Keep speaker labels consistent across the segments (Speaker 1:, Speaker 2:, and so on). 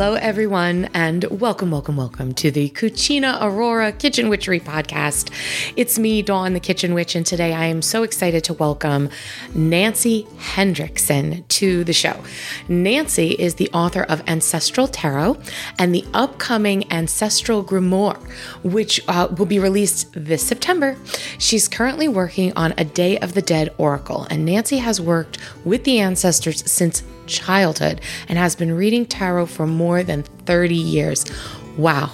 Speaker 1: Hello, everyone, and welcome, welcome, welcome to the Cucina Aurora Kitchen Witchery podcast. It's me, Dawn, the Kitchen Witch, and today I am so excited to welcome Nancy Hendrickson to the show. Nancy is the author of Ancestral Tarot and the upcoming Ancestral Grimoire, which uh, will be released this September. She's currently working on a Day of the Dead Oracle, and Nancy has worked with the ancestors since childhood and has been reading tarot for more than 30 years. Wow.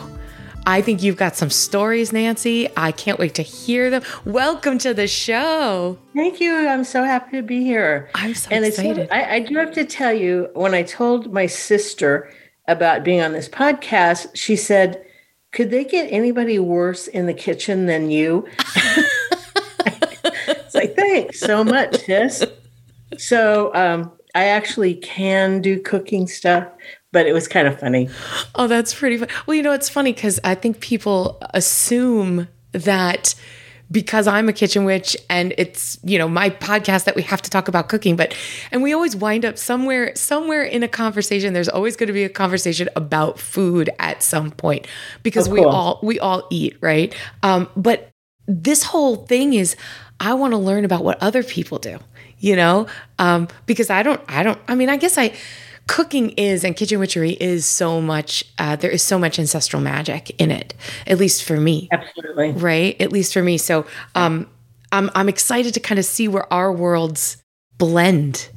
Speaker 1: I think you've got some stories, Nancy. I can't wait to hear them. Welcome to the show.
Speaker 2: Thank you. I'm so happy to be here.
Speaker 1: I'm so and excited.
Speaker 2: I, I do have to tell you, when I told my sister about being on this podcast, she said, Could they get anybody worse in the kitchen than you? it's like, thanks so much, sis. So, um, I actually can do cooking stuff, but it was kind of funny.
Speaker 1: Oh, that's pretty fun. Well, you know, it's funny because I think people assume that because I'm a kitchen witch and it's, you know, my podcast that we have to talk about cooking, but and we always wind up somewhere somewhere in a conversation there's always going to be a conversation about food at some point because oh, cool. we all we all eat, right? Um but this whole thing is I want to learn about what other people do you know um, because i don't i don't i mean i guess i cooking is and kitchen witchery is so much uh, there is so much ancestral magic in it at least for me
Speaker 2: absolutely
Speaker 1: right at least for me so um, i'm i'm excited to kind of see where our worlds blend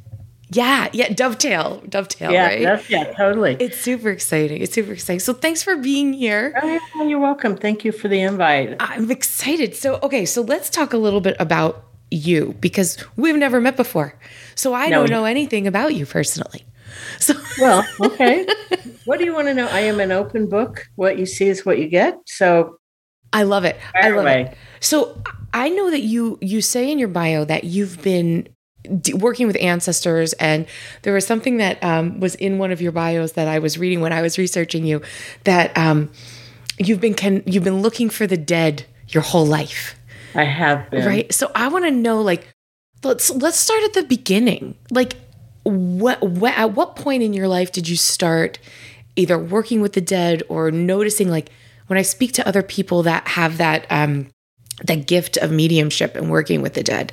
Speaker 1: yeah, yeah, dovetail, dovetail,
Speaker 2: yeah,
Speaker 1: right?
Speaker 2: Yeah, totally.
Speaker 1: It's super exciting. It's super exciting. So thanks for being here.
Speaker 2: Oh, you're welcome. Thank you for the invite.
Speaker 1: I'm excited. So, okay, so let's talk a little bit about you because we've never met before. So I no. don't know anything about you personally. So
Speaker 2: Well, okay. what do you want to know? I am an open book. What you see is what you get. So
Speaker 1: I love it. I love away. it. So I know that you you say in your bio that you've been d- working with ancestors and there was something that um, was in one of your bios that I was reading when I was researching you that um, you've been can, you've been looking for the dead your whole life.
Speaker 2: I have been.
Speaker 1: Right. So I want to know like let's let's start at the beginning. Like what, what at what point in your life did you start either working with the dead or noticing like when I speak to other people that have that um that gift of mediumship and working with the dead,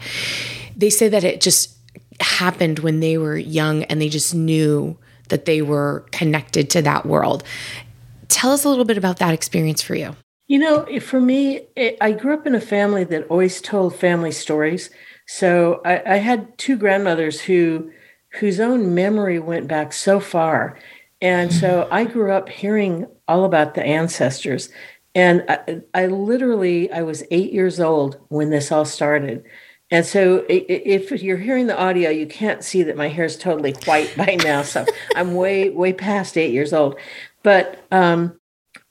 Speaker 1: they say that it just happened when they were young and they just knew that they were connected to that world. Tell us a little bit about that experience for you.
Speaker 2: You know, for me, it, I grew up in a family that always told family stories. So I, I, had two grandmothers who whose own memory went back so far. And so mm-hmm. I grew up hearing all about the ancestors. And I, I literally, I was eight years old when this all started. And so if you're hearing the audio, you can't see that my hair is totally white by now. So I'm way, way past eight years old. But um,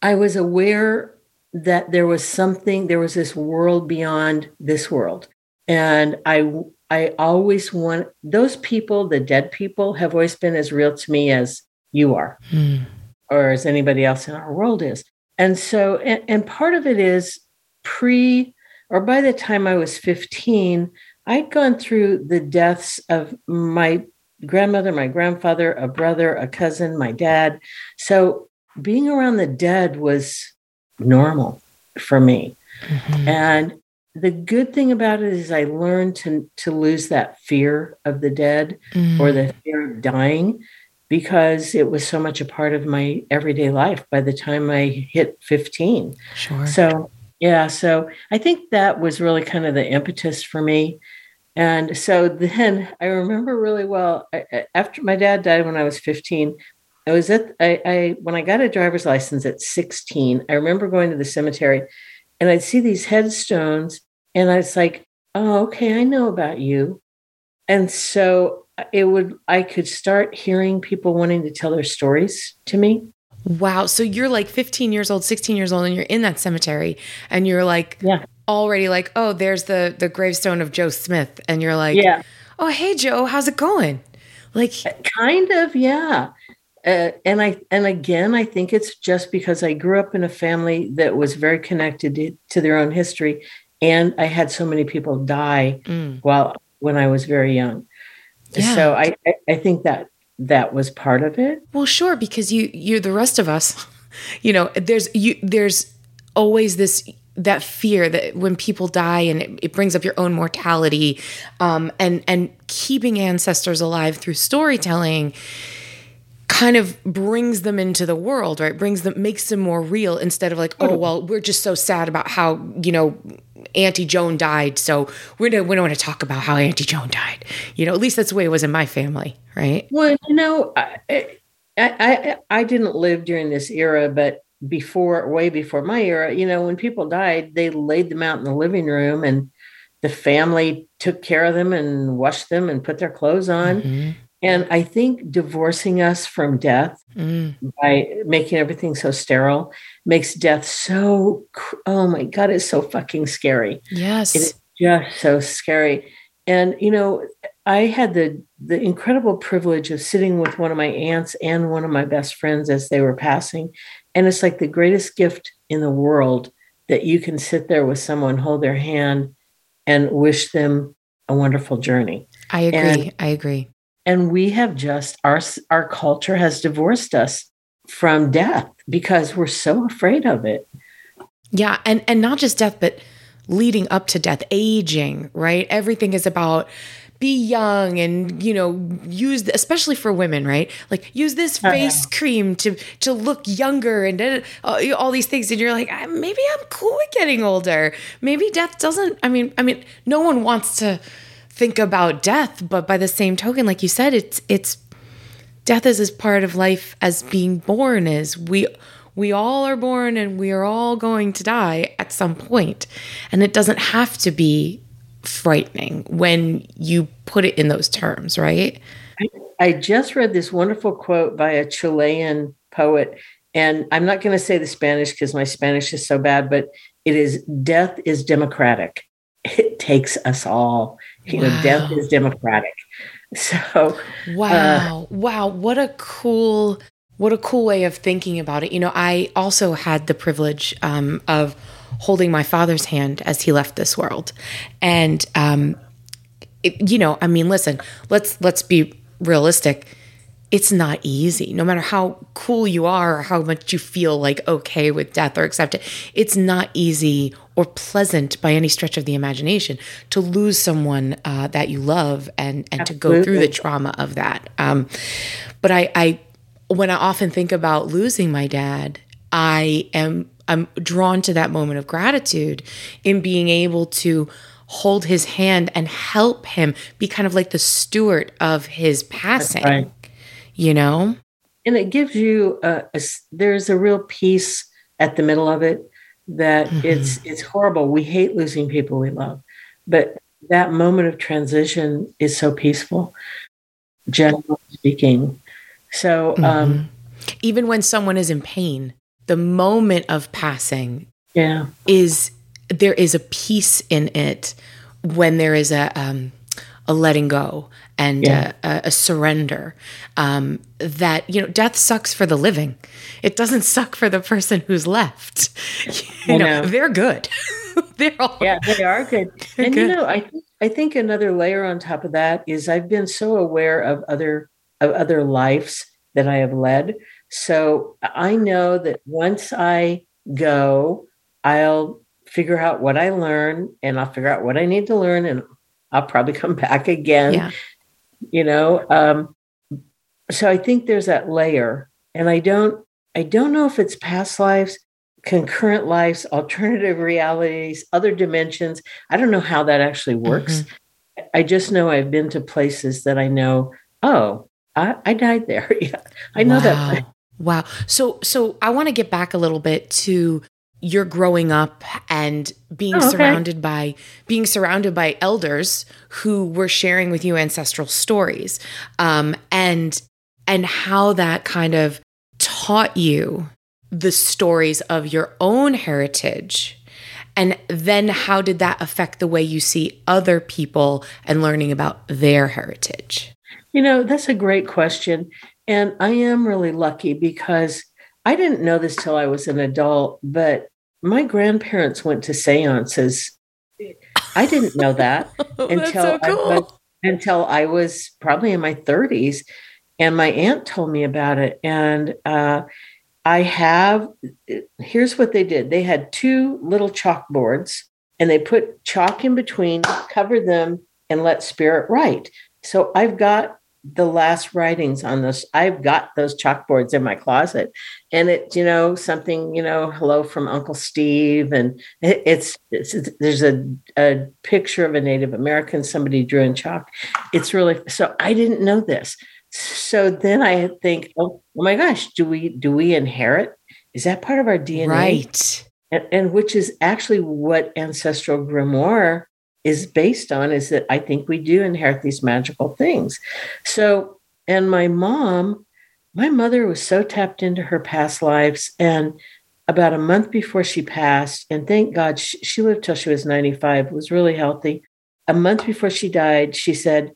Speaker 2: I was aware that there was something, there was this world beyond this world. And I, I always want those people, the dead people, have always been as real to me as you are, mm. or as anybody else in our world is. And so, and, and part of it is pre or by the time I was 15, I'd gone through the deaths of my grandmother, my grandfather, a brother, a cousin, my dad. So being around the dead was normal for me. Mm-hmm. And the good thing about it is I learned to to lose that fear of the dead mm. or the fear of dying because it was so much a part of my everyday life by the time I hit 15.
Speaker 1: Sure.
Speaker 2: So yeah, so I think that was really kind of the impetus for me. And so then I remember really well after my dad died when I was 15, I was at I, I when I got a driver's license at 16, I remember going to the cemetery and I'd see these headstones and I was like, oh, okay, I know about you. And so uh, it would I could start hearing people wanting to tell their stories to me.
Speaker 1: Wow. So you're like 15 years old, 16 years old, and you're in that cemetery and you're like yeah. already like, oh, there's the the gravestone of Joe Smith. And you're like,
Speaker 2: Yeah.
Speaker 1: Oh, hey Joe, how's it going? Like uh,
Speaker 2: kind of, yeah. Uh, and I and again, I think it's just because I grew up in a family that was very connected to, to their own history, and I had so many people die mm. while when I was very young. Yeah. So I I think that that was part of it?
Speaker 1: Well, sure, because you you're the rest of us, you know, there's you there's always this that fear that when people die and it, it brings up your own mortality um, and and keeping ancestors alive through storytelling kind of brings them into the world right? Brings them makes them more real instead of like oh well we're just so sad about how you know auntie joan died. So we're no, we don't want to talk about how auntie joan died. You know at least that's the way it was in my family right?
Speaker 2: Well you know i i i, I didn't live during this era but before way before my era you know when people died they laid them out in the living room and the family took care of them and washed them and put their clothes on. Mm-hmm. And i think divorcing us from death mm. by making everything so sterile makes death so oh my god it's so fucking scary
Speaker 1: yes
Speaker 2: it is just so scary and you know i had the the incredible privilege of sitting with one of my aunts and one of my best friends as they were passing and it's like the greatest gift in the world that you can sit there with someone, hold their hand, and wish them a wonderful journey.
Speaker 1: I agree. And, I agree.
Speaker 2: And we have just our our culture has divorced us from death because we're so afraid of it.
Speaker 1: Yeah, and and not just death, but leading up to death, aging, right? Everything is about be young and you know use especially for women right like use this uh-huh. face uh-huh. cream to to look younger and uh, all these things and you're like maybe i'm cool with getting older maybe death doesn't i mean i mean no one wants to think about death but by the same token like you said it's it's death is as part of life as being born is we we all are born and we are all going to die at some point and it doesn't have to be frightening when you put it in those terms, right?
Speaker 2: I, just read this wonderful quote by a Chilean poet, and I'm not going to say the Spanish because my Spanish is so bad, but it is death is democratic. It takes us all. You wow. know, death is democratic. So
Speaker 1: wow, uh, wow, what a cool, what a cool way of thinking about it. You know, I also had the privilege um, of holding my father's hand as he left this world. And, um, it, you know, I mean, listen, let's, let's be realistic. It's not easy, no matter how cool you are or how much you feel like okay with death or accept it. It's not easy or pleasant by any stretch of the imagination to lose someone uh, that you love and and Absolutely. to go through the trauma of that. Um, but I, I, when I often think about losing my dad, I am I'm drawn to that moment of gratitude in being able to hold his hand and help him be kind of like the steward of his passing. You know?
Speaker 2: And it gives you a, a, there's a real peace at the middle of it that mm-hmm. it's it's horrible. We hate losing people we love. But that moment of transition is so peaceful, generally speaking. So mm-hmm. um
Speaker 1: even when someone is in pain, the moment of passing
Speaker 2: yeah
Speaker 1: is there is a peace in it when there is a um, a letting go and yeah. a, a, surrender um, that you know death sucks for the living. It doesn't suck for the person who's left. You know, know, they're good.
Speaker 2: They're all yeah they are good. and good. you know i i think another layer on top of that is i've been so aware of other of other lives that i have led. So I know that once I go, I'll figure out what I learn and I'll figure out what I need to learn and I'll probably come back again. Yeah. You know, um, so I think there's that layer, and I don't, I don't know if it's past lives, concurrent lives, alternative realities, other dimensions. I don't know how that actually works. Mm-hmm. I just know I've been to places that I know. Oh, I, I died there. yeah, I know wow. that.
Speaker 1: Wow. So so I want to get back a little bit to your growing up and being oh, okay. surrounded by being surrounded by elders who were sharing with you ancestral stories. Um, and and how that kind of taught you the stories of your own heritage. And then how did that affect the way you see other people and learning about their heritage?
Speaker 2: You know that's a great question. And I am really lucky because I didn't know this till I was an adult, but my grandparents went to seances. I didn't know that
Speaker 1: until so cool. I was,
Speaker 2: until I was probably in my 30s. and my aunt told me about it. And uh, I have, here's what they did they had two little chalkboards and they put chalk in between, covered them, and let spirit write. So I've got the last writings on this. I've got those chalkboards in my closet, and it's you know something you know hello from Uncle Steve, and it's, it's there's a a picture of a Native American somebody drew in chalk. It's really so I didn't know this. So then I think, oh, oh my gosh, do we do we inherit? Is that part of our DNA?
Speaker 1: Right.
Speaker 2: And, and which is actually what ancestral grimoire is based on is that I think we do inherit these magical things. So, and my mom, my mother was so tapped into her past lives. And about a month before she passed, and thank God she, she lived till she was 95, was really healthy. A month before she died, she said,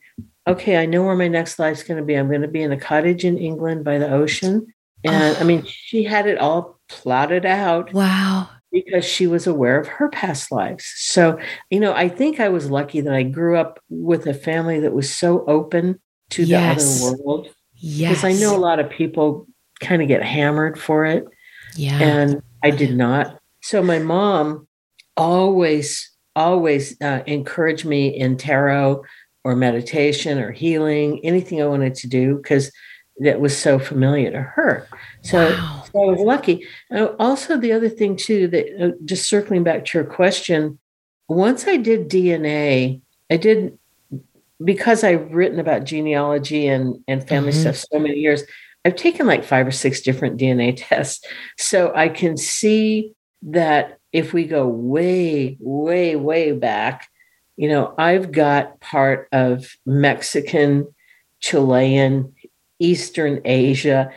Speaker 2: Okay, I know where my next life's going to be. I'm going to be in a cottage in England by the ocean. And oh. I mean, she had it all plotted out.
Speaker 1: Wow
Speaker 2: because she was aware of her past lives. So, you know, I think I was lucky that I grew up with a family that was so open to yes. the other world.
Speaker 1: Yes.
Speaker 2: Because I know a lot of people kind of get hammered for it.
Speaker 1: Yeah.
Speaker 2: And I did not. So my mom always, always uh, encouraged me in tarot or meditation or healing, anything I wanted to do, because that was so familiar to her. So, wow. so I was lucky. Uh, also, the other thing too that uh, just circling back to your question, once I did DNA, I did because I've written about genealogy and and family mm-hmm. stuff so many years. I've taken like five or six different DNA tests, so I can see that if we go way, way, way back, you know, I've got part of Mexican, Chilean, Eastern Asia.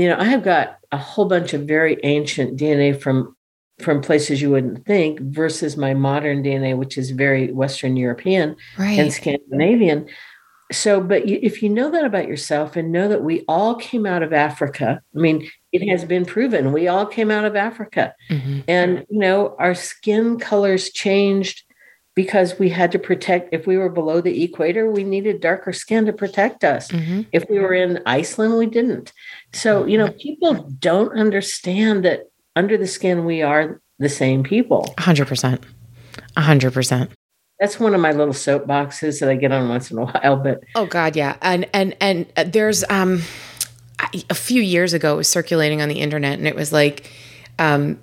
Speaker 2: You know, I have got a whole bunch of very ancient DNA from from places you wouldn't think versus my modern DNA, which is very Western European right. and Scandinavian. So, but if you know that about yourself and know that we all came out of Africa, I mean, it has been proven we all came out of Africa. Mm-hmm. And, you know, our skin colors changed because we had to protect if we were below the equator we needed darker skin to protect us. Mm-hmm. if we were in iceland we didn't. So you know people don't understand that under the skin we are the same people.
Speaker 1: 100% 100%
Speaker 2: that's one of my little soapboxes that i get on once in a while but
Speaker 1: oh god yeah. And and and uh, there's um a few years ago it was circulating on the internet and it was like um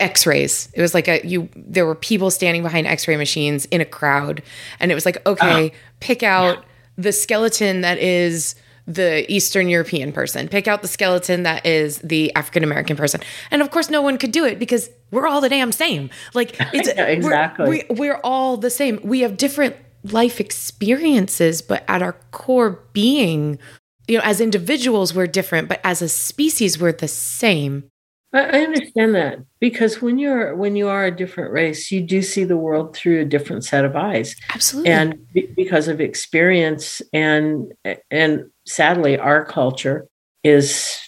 Speaker 1: x-rays. It was like a you there were people standing behind x-ray machines in a crowd and it was like okay uh, pick out yeah. the skeleton that is the eastern european person. Pick out the skeleton that is the african american person. And of course no one could do it because we're all the damn same. Like it's
Speaker 2: yeah, exactly.
Speaker 1: we're, we're all the same. We have different life experiences but at our core being you know as individuals we're different but as a species we're the same
Speaker 2: I understand that because when you're when you are a different race, you do see the world through a different set of eyes.
Speaker 1: Absolutely,
Speaker 2: and because of experience and and sadly, our culture is,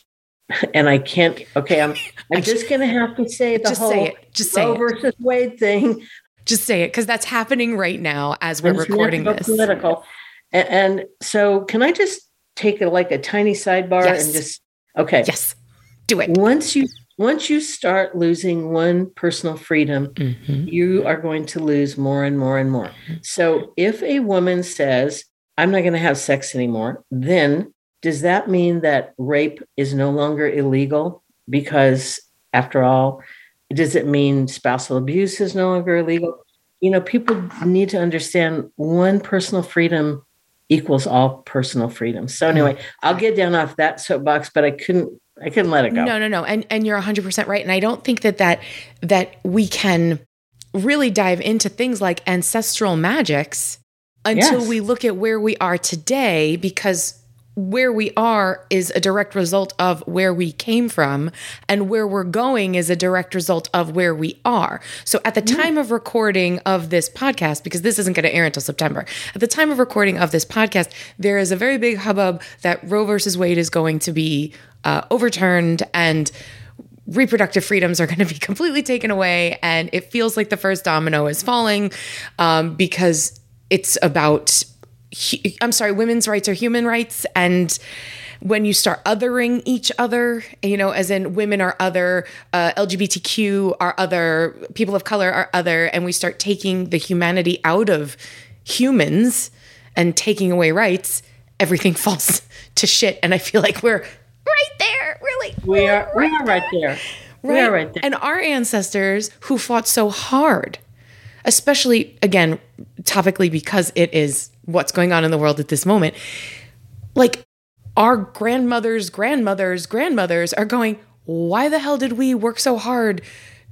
Speaker 2: and I can't. Okay, I'm I'm just going to have to say the just whole say it. Just say Roe versus Wade thing.
Speaker 1: Just say it because that's happening right now as we're recording this.
Speaker 2: Political, and, and so can I just take a, like a tiny sidebar yes. and just okay?
Speaker 1: Yes, do it.
Speaker 2: Once you once you start losing one personal freedom, mm-hmm. you are going to lose more and more and more. So if a woman says, I'm not going to have sex anymore, then does that mean that rape is no longer illegal? Because after all, does it mean spousal abuse is no longer illegal? You know, people need to understand one personal freedom equals all personal freedom. So anyway, I'll get down off that soapbox, but I couldn't I couldn't let it go.
Speaker 1: No, no, no. And and you're 100% right. And I don't think that that that we can really dive into things like ancestral magics until yes. we look at where we are today because where we are is a direct result of where we came from and where we're going is a direct result of where we are. So at the time of recording of this podcast because this isn't going to air until September. At the time of recording of this podcast, there is a very big hubbub that Roe versus Wade is going to be uh, overturned and reproductive freedoms are going to be completely taken away. And it feels like the first domino is falling um, because it's about I'm sorry, women's rights are human rights. And when you start othering each other, you know, as in women are other, uh, LGBTQ are other, people of color are other, and we start taking the humanity out of humans and taking away rights, everything falls to shit. And I feel like we're right there. Really,
Speaker 2: We are we are right there. We are right there.
Speaker 1: and our ancestors who fought so hard, especially again, topically because it is what's going on in the world at this moment, like our grandmothers, grandmothers, grandmothers are going, why the hell did we work so hard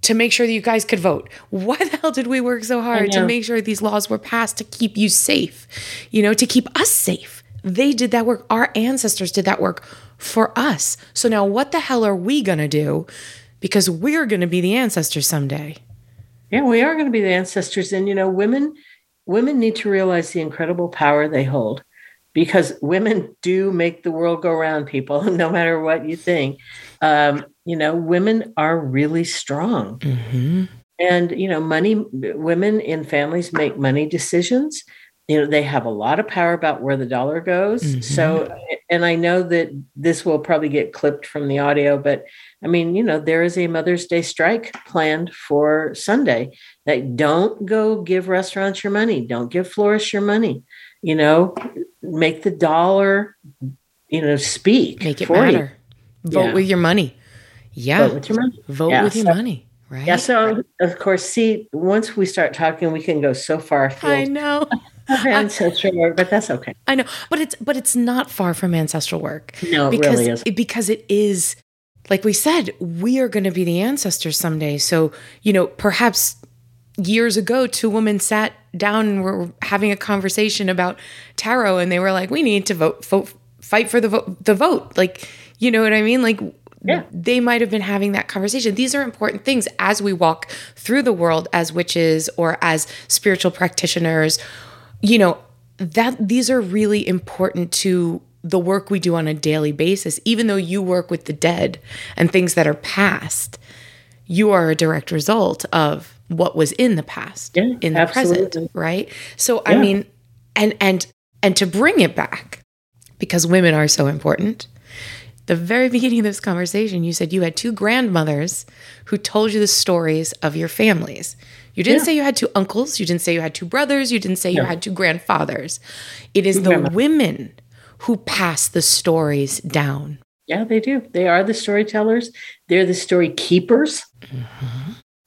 Speaker 1: to make sure that you guys could vote? Why the hell did we work so hard to make sure these laws were passed to keep you safe? You know, to keep us safe. They did that work. Our ancestors did that work for us. So now what the hell are we going to do? Because we're going to be the ancestors someday.
Speaker 2: Yeah, we are going to be the ancestors, and you know, women women need to realize the incredible power they hold, because women do make the world go round. People, no matter what you think, um, you know, women are really strong, and you know, money. Women in families make money decisions. You know, they have a lot of power about where the dollar goes. So, mm-hmm. and I know that this will probably get clipped from the audio, but I mean, you know, there is a Mother's Day strike planned for Sunday. That don't go give restaurants your money. Don't give florists your money. You know, make the dollar, you know, speak.
Speaker 1: Make it
Speaker 2: for you.
Speaker 1: Vote
Speaker 2: Yeah.
Speaker 1: with your money. Yeah.
Speaker 2: Vote with your money.
Speaker 1: Vote
Speaker 2: Yeah,
Speaker 1: with your
Speaker 2: so-
Speaker 1: money. Right.
Speaker 2: Yeah. So, of course, see, once we start talking, we can go so far
Speaker 1: I know.
Speaker 2: ancestral work, but that's okay.
Speaker 1: I know, but it's but it's not far from ancestral work.
Speaker 2: No,
Speaker 1: because
Speaker 2: really is.
Speaker 1: it- because it is like we said, we are going to be the ancestors someday. So you know, perhaps years ago, two women sat down and were having a conversation about tarot, and they were like, "We need to vote, vote fight for the vote, the vote." Like, you know what I mean? Like.
Speaker 2: Yeah.
Speaker 1: They might have been having that conversation. These are important things as we walk through the world as witches or as spiritual practitioners. You know that these are really important to the work we do on a daily basis. Even though you work with the dead and things that are past you are a direct result of what was in the past
Speaker 2: Yeah,
Speaker 1: in the present right? So i mean and and and to bring it back because women are so important the very beginning of this conversation, you said you had two grandmothers who told you the stories of your families. You didn't
Speaker 2: Yeah.
Speaker 1: say you had two uncles. You didn't say you had two brothers. You didn't say you had two grandfathers. It is the women who pass the stories down.
Speaker 2: Yeah, they do. They are the storytellers. They're the story keepers.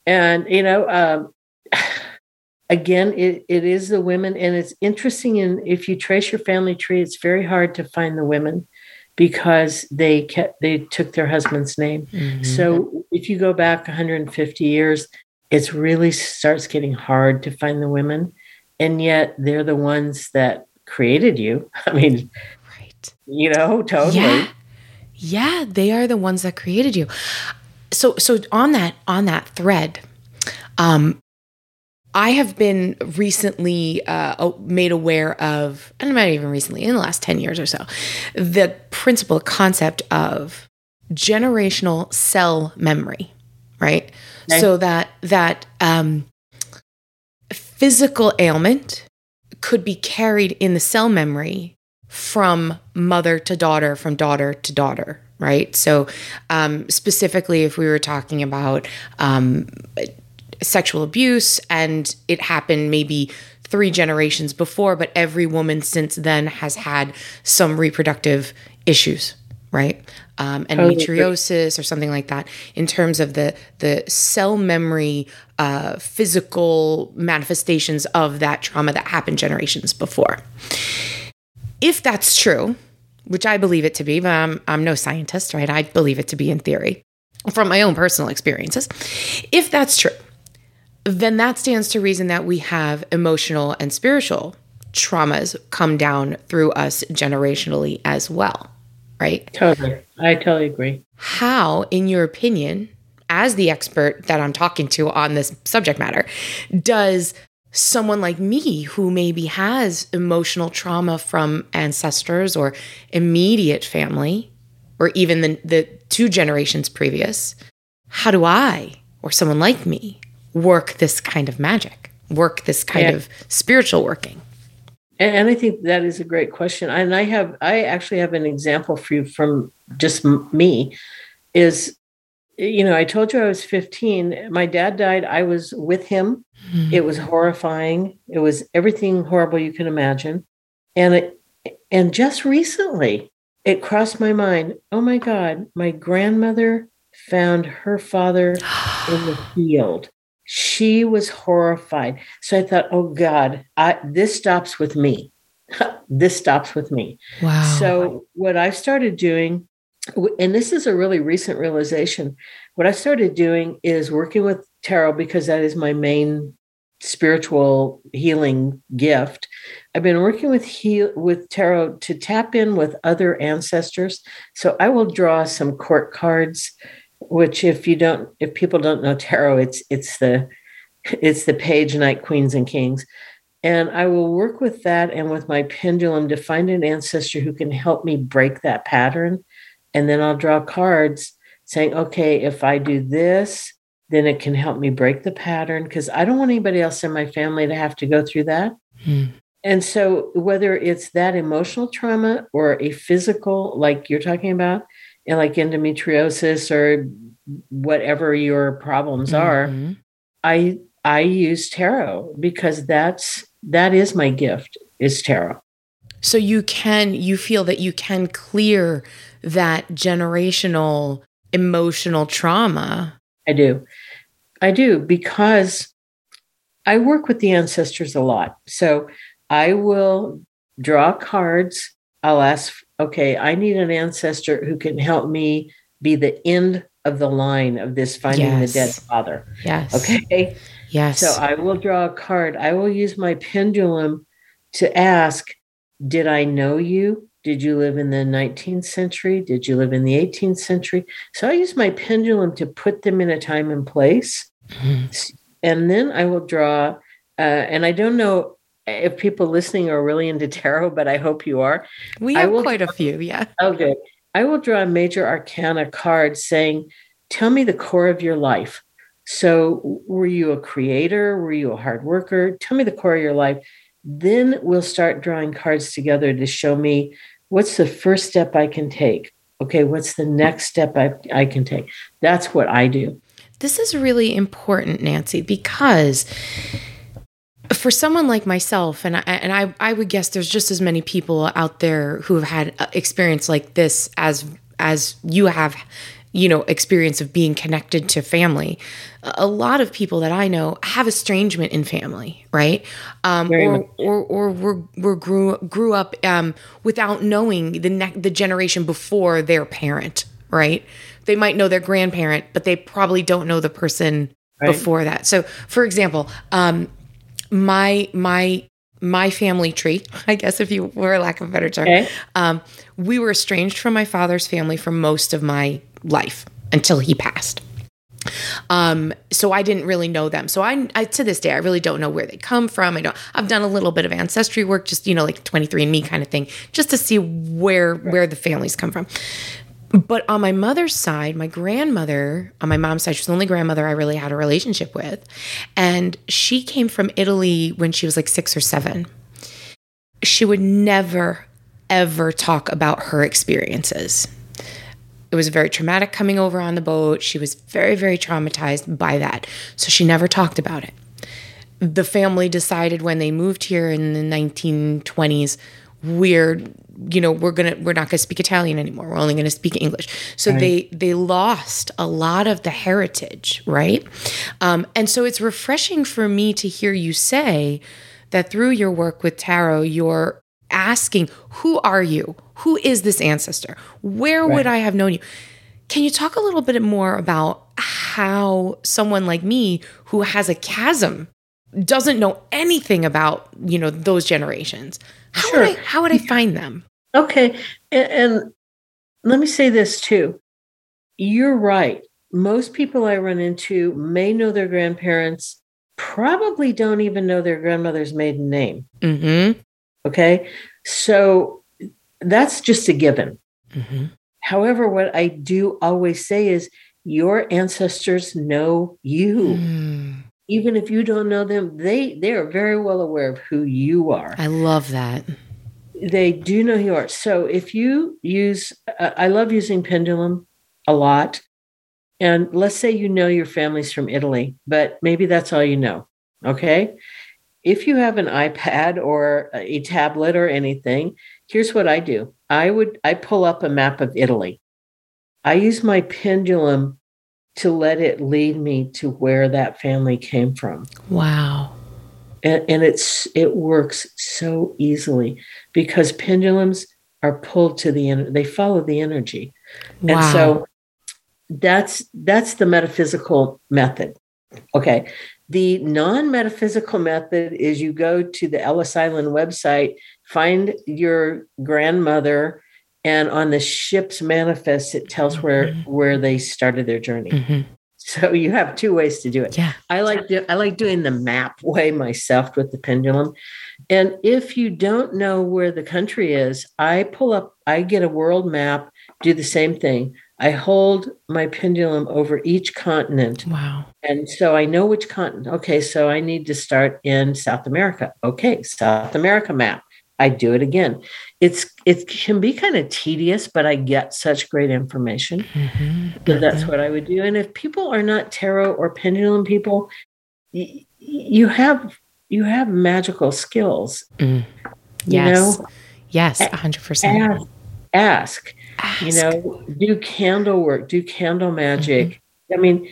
Speaker 2: And you know, um, again, it, it is the women, and it's interesting. And if you trace your family tree, it's very hard to find the women because they kept they took their husband's name. So if you go back 150 years, it really starts getting hard to find the women, and yet they're the ones that created you. I mean,
Speaker 1: Right.
Speaker 2: you know, totally.
Speaker 1: Yeah. Yeah, they are the ones that created you. So so on that on that thread, um I have been recently uh, made aware of, and not even recently, in the last 10 years or so, the principle, concept of generational cell memory, right?
Speaker 2: Okay.
Speaker 1: So that, that um, physical ailment could be carried in the cell memory from mother to daughter, from daughter to daughter, right? So, um, specifically, if we were talking about um, sexual abuse and it happened maybe three generations before, but every woman since then has had some reproductive issues, right? Um, endometriosis or something like that. In terms of the the cell memory, uh, physical manifestations of that trauma that happened generations before. If that's true, which I believe it to be, but I'm, I'm no scientist, right? I believe it to be in theory from my own personal experiences. If that's true, then that stands to reason that we have emotional and spiritual traumas come down through us generationally as well, right?
Speaker 2: Totally. I totally agree.
Speaker 1: How, in your opinion, as the expert that I'm talking to on this subject matter, does someone like me who maybe has emotional trauma from ancestors or immediate family, or even the, the two generations previous, how do I, or someone like me, work this kind of magic, work this kind
Speaker 2: Yeah.
Speaker 1: of spiritual working?
Speaker 2: And, and I think that is a great question. And I have, I actually have an example for you from just m- me. Is you know, I told you I was 15. My dad died. I was with him. Mm-hmm. It was horrifying. It was everything horrible you can imagine. And it, and just recently, it crossed my mind. Oh my God, my grandmother found her father in the field. She was horrified. So I thought, oh God, I, this stops with me. this stops with me.
Speaker 1: Wow.
Speaker 2: So what I started doing, and this is a really recent realization, what I started doing is working with tarot because that is my main spiritual healing gift. I've been working with heal with tarot to tap in with other ancestors. So I will draw some court cards, which if you don't, if people don't know tarot, it's it's the it's the page knight, queens, and kings. And I will work with that and with my pendulum to find an ancestor who can help me break that pattern. And then I'll draw cards saying, okay, if I do this, then it can help me break the pattern because I don't want anybody else in my family to have to go through that. Hmm. And so, whether it's that emotional trauma or a physical, like you're talking about, like endometriosis or whatever your problems are, mm-hmm. I I use tarot because that's that is my gift is tarot.
Speaker 1: So you can you feel that you can clear that generational emotional trauma.
Speaker 2: I do. I do because I work with the ancestors a lot. So I will draw cards. I'll ask, okay, I need an ancestor who can help me be the end of the line of this finding yes. the dead father.
Speaker 1: Yes.
Speaker 2: Okay.
Speaker 1: Yes.
Speaker 2: So I will draw a card. I will use my pendulum to ask, did I know you? Did you live in the 19th century? Did you live in the 18th century? So I use my pendulum to put them in a time and place. Mm-hmm. And then I will draw, uh, and I don't know if people listening are really into tarot, but I hope you are.
Speaker 1: We have quite a few, yeah.
Speaker 2: Okay. I will draw a major arcana card saying, Tell me the core of your life. So, were you a creator? Were you a hard worker? Tell me the core of your life. Then we'll start drawing cards together to show me what's the first step I can take? Okay, what's the next step I, I can take? That's what I do.
Speaker 1: This is really important, Nancy, because for someone like myself, and I, and I, I would guess there's just as many people out there who have had experience like this as as you have you know, experience of being connected to family. A lot of people that I know have estrangement in family, right? Um, or, or, or were, were grew grew up um, without knowing the ne- the generation before their parent, right? They might know their grandparent, but they probably don't know the person right. before that. So, for example, um, my my my family tree, I guess, if you were a lack of a better term, okay. um, we were estranged from my father's family for most of my life until he passed. Um, so I didn't really know them. So I, I, to this day, I really don't know where they come from. I don't, I've done a little bit of ancestry work, just, you know, like 23 and me kind of thing, just to see where, where the families come from. But on my mother's side, my grandmother, on my mom's side, she's the only grandmother I really had a relationship with. And she came from Italy when she was like six or seven. She would never, ever talk about her experiences it was very traumatic coming over on the boat. She was very, very traumatized by that. So she never talked about it. The family decided when they moved here in the 1920s, we're you know we're gonna we're not gonna speak italian anymore we're only gonna speak english so right. they they lost a lot of the heritage right um, and so it's refreshing for me to hear you say that through your work with tarot you're asking, Who are you? Who is this ancestor? Where right. would I have known you? Can you talk a little bit more about how someone like me who has a chasm doesn't know anything about, you know, those generations? How sure. would I how would I find them?
Speaker 2: Okay. And, and let me say this too. You're right. Most people I run into may know their grandparents, probably don't even know their grandmother's maiden name.
Speaker 1: Mm-hmm.
Speaker 2: Okay. So that's just a given. Mm-hmm. However, what I do always say is your ancestors know you. Mm. even if you don't know them, they they are very well aware of who you are.
Speaker 1: I love that.
Speaker 2: They do know who you are. So if you use, uh, I love using pendulum a lot. And let's say you know your family's from Italy, but maybe that's all you know. Okay. If you have an iPad or a tablet or anything, here's what I do. I would I pull up a map of Italy. I use my pendulum to let it lead me to where that family came from.
Speaker 1: Wow.
Speaker 2: And, and it's it works so easily because pendulums are pulled to the end they follow the energy. Wow. And so that's that's the metaphysical method. Okay. The non-metaphysical method is you go to the Ellis Island website, find your grandmother and on the ship's manifest it tells mm-hmm. where where they started their journey mm-hmm. So you have two ways to do it.
Speaker 1: Yeah.
Speaker 2: I like do, i like doing the map way myself with the pendulum. And if you don't know where the country is i pull up i get a world map do the same thing. I hold my pendulum over each continent.
Speaker 1: Wow.
Speaker 2: And so i know which continent. Okay so i need to start in south america. Okay south america map. I do it again. It's it can be kind of tedious, but I get such great information. Mm-hmm. So that's what I would do. And if people are not tarot or pendulum people, y- you have you have magical skills.
Speaker 1: Mm. Yes. You know? Yes, hundred percent.
Speaker 2: Ask, ask. You know, do candle work, do candle magic. Mm-hmm. I mean,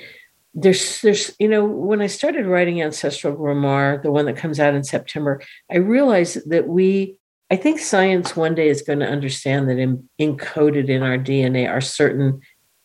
Speaker 2: there's there's you know when i started writing ancestral grimoire the one that comes out in september i realized that we I think science one day is going to understand that in, encoded in our DNA are certain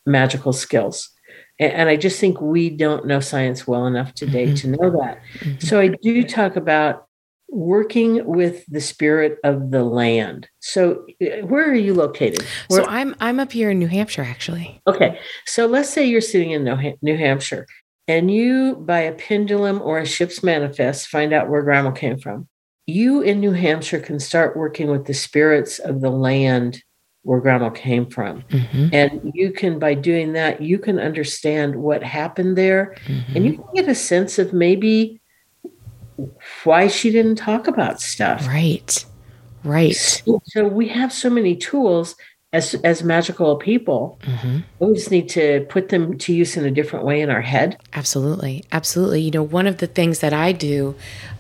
Speaker 2: magical skills. And, and, I just think we don't know science well enough today mm-hmm. to know that. Mm-hmm. So I do talk about working with the spirit of the land. So uh, where are you located? Where,
Speaker 1: so I'm I'm up here in New Hampshire actually.
Speaker 2: Okay. So let's say you're sitting in New Hampshire and you by a pendulum or a ship's manifest find out where grandma came from you in New Hampshire can start working with the spirits of the land where grandma came from. Mm-hmm. And you can, by doing that, you can understand what happened there. Mm-hmm. And you can get a sense of maybe why she didn't talk about stuff.
Speaker 1: Right. Right.
Speaker 2: So, so we have so many tools as as magical people. Mm-hmm. We just need to put them to use in a different way in our head.
Speaker 1: Absolutely, absolutely. You know, one of the things that I do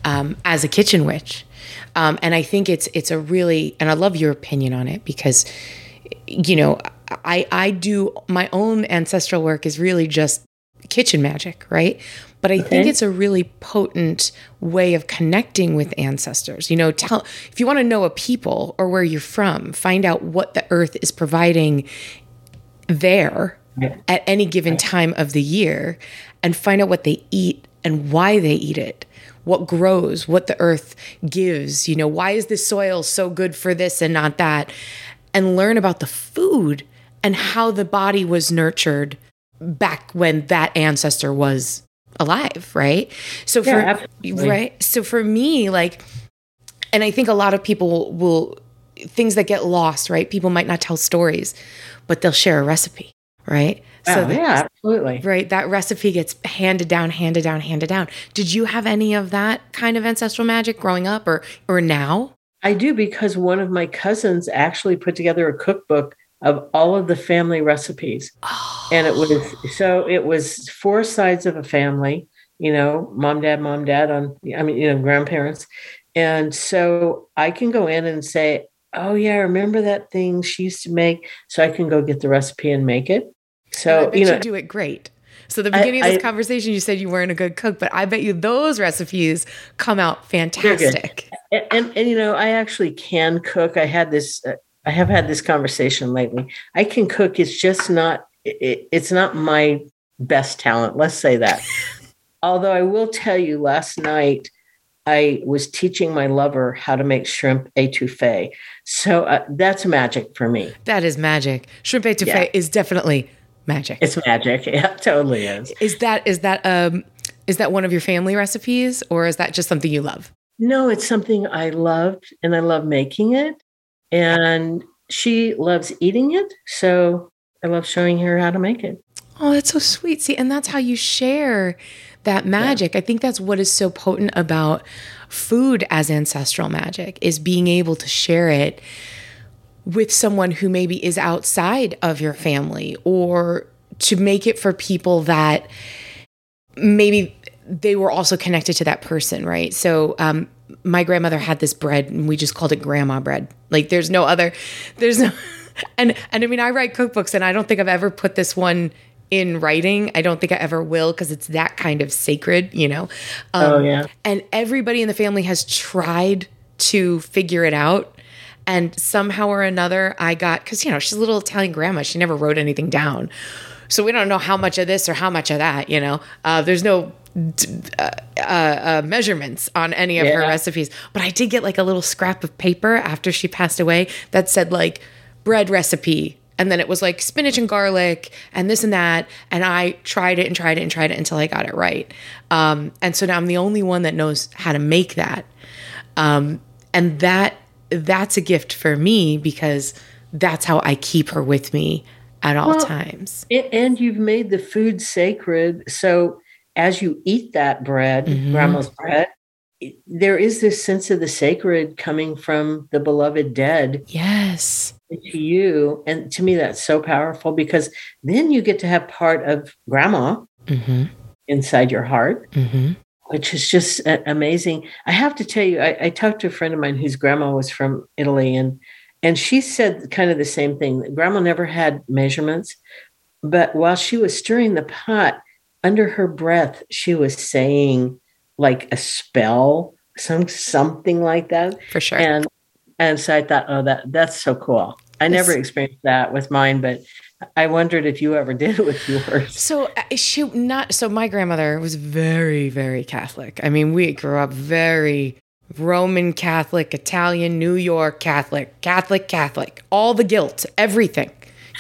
Speaker 1: um, as a kitchen witch, um, and I think it's it's a really, and I love your opinion on it because, you know, I I do my own ancestral work is really just kitchen magic, right? But I okay. think it's a really potent way of connecting with ancestors. You know, tell if you want to know a people or where you're from, find out what the earth is providing there at any given time of the year and find out what they eat and why they eat it what grows, what the earth gives. You know, why is this soil so good for this and not that? And learn about the food and how the body was nurtured back when that ancestor was alive, right? So for yeah, right, so for me, like, and I think a lot of people will things that get lost, right? People might not tell stories, but they'll share a recipe, right?
Speaker 2: Oh, so that, yeah, absolutely.
Speaker 1: Right, that recipe gets handed down, handed down, handed down. Did you have any of that kind of ancestral magic growing up, or or now?
Speaker 2: I do because one of my cousins actually put together a cookbook of all of the family recipes. Oh. And it was so it was four sides of a family, you know, mom, dad, mom, dad on I mean, you know, grandparents. And so I can go in and say, Oh yeah, I remember that thing she used to make? So I can go get the recipe and make it. So
Speaker 1: you know you do it great. So the beginning I, of this I, conversation, you said you weren't a good cook, but I bet you those recipes come out fantastic.
Speaker 2: And, and, and, you know, I actually can cook. I had this uh, I have had this conversation lately. I can cook. It's just not. It, it's not my best talent. Let's say that. Although I will tell you, last night I was teaching my lover how to make shrimp etouffee. So uh, that's magic for me.
Speaker 1: That is magic. Shrimp etouffee yeah. is definitely magic.
Speaker 2: It's magic. Yeah, it totally is.
Speaker 1: Is that is that um is that one of your family recipes or is that just something you love?
Speaker 2: No, it's something I loved and I love making it and she loves eating it. So I love showing her how to make it.
Speaker 1: Oh, that's so sweet. See, and that's how you share that magic. Yeah. I think that's what is so potent about food as ancestral magic is being able to share it with someone who maybe is outside of your family or to make it for people that maybe they were also connected to that person, right? So, um, my grandmother had this bread and we just called it grandma bread. Like there's no other, there's no, and, and I mean, I write cookbooks and I don't think I've ever put this one in writing. I don't think I ever will because it's that kind of sacred, you know?
Speaker 2: Um, oh, yeah.
Speaker 1: And everybody in the family has tried to figure it out. And somehow or another, I got, because, you know, she's a little Italian grandma. She never wrote anything down. So we don't know how much of this or how much of that, you know? Uh, there's no uh, uh, uh, measurements on any of yeah. her recipes. But I did get like a little scrap of paper after she passed away that said, like, bread recipe. And then it was like spinach and garlic and this and that. And i tried it and tried it and tried it until i got it right. Um, and so now i'm the only one that knows how to make that. Um, and that that's a gift for me because that's how i keep her with me at all well, times.
Speaker 2: and you've made the food sacred. So as you eat that bread mm-hmm. grandma's bread there is this sense of the sacred coming from the beloved dead
Speaker 1: yes
Speaker 2: to you. And to me, that's so powerful because then you get to have part of grandma mm-hmm. inside your heart, mm-hmm. which is just amazing. I have to tell you, I, I, talked to a friend of mine whose grandma was from Italy, and and she said kind of the same thing. Grandma never had measurements, but while she was stirring the pot, under her breath, she was saying like a spell, some something like that.
Speaker 1: For sure.
Speaker 2: And and so I thought, oh, that that's so cool. I never experienced that with mine, but I wondered if you ever did with yours.
Speaker 1: So uh, she not so my grandmother was very very Catholic. I mean, we grew up very Roman Catholic, Italian, New York Catholic, Catholic Catholic, all the guilt, everything,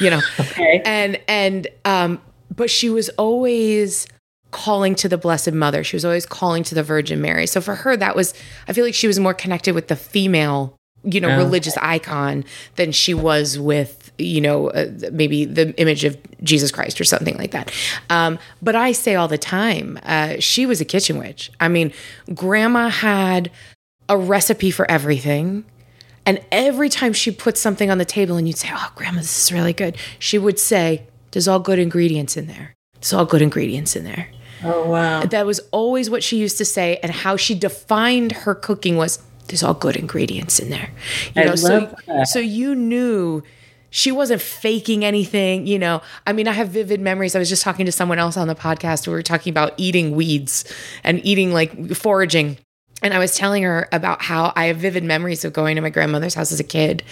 Speaker 1: you know. okay. And and um but she was always calling to the Blessed Mother. She was always calling to the Virgin Mary. So for her that was I feel like she was more connected with the female you know, religious icon than she was with, you know, uh, maybe the image of Jesus Christ or something like that. Um, but I say all the time, uh, she was a kitchen witch. I mean, grandma had a recipe for everything. And every time she put something on the table and you'd say, Oh, grandma, this is really good, she would say, There's all good ingredients in there. There's all good ingredients in there.
Speaker 2: Oh, wow.
Speaker 1: That was always what she used to say. And how she defined her cooking was there's all good ingredients in there. You I know, so that. so you knew she wasn't faking anything, you know. I mean, I have vivid memories. I was just talking to someone else on the podcast. We were talking about eating weeds and eating like foraging. And I was telling her about how I have vivid memories of going to my grandmother's house as a kid.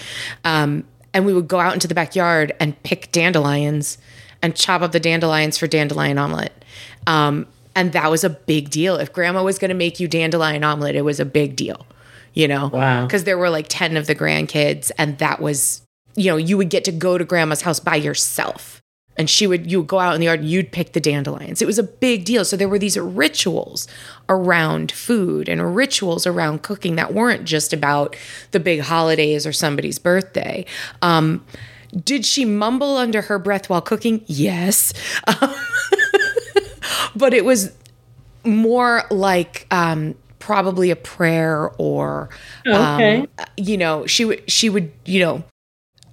Speaker 1: Um, and we would go out into the backyard and pick dandelions and chop up the dandelions for dandelion omelet. Um, and that was a big deal. If grandma was going to make you dandelion omelet, it was a big deal you know?
Speaker 2: Wow.
Speaker 1: Because there were like 10 of the grandkids, and that was, you know, you would get to go to grandma's house by yourself. And she would, you would go out in the yard and you'd pick the dandelions. It was a big deal. So there were these rituals around food and rituals around cooking that weren't just about the big holidays or somebody's birthday. Um, did she mumble under her breath while cooking? Yes. Um, but it was more like um, probably a prayer or okay. um, you know she would she would you know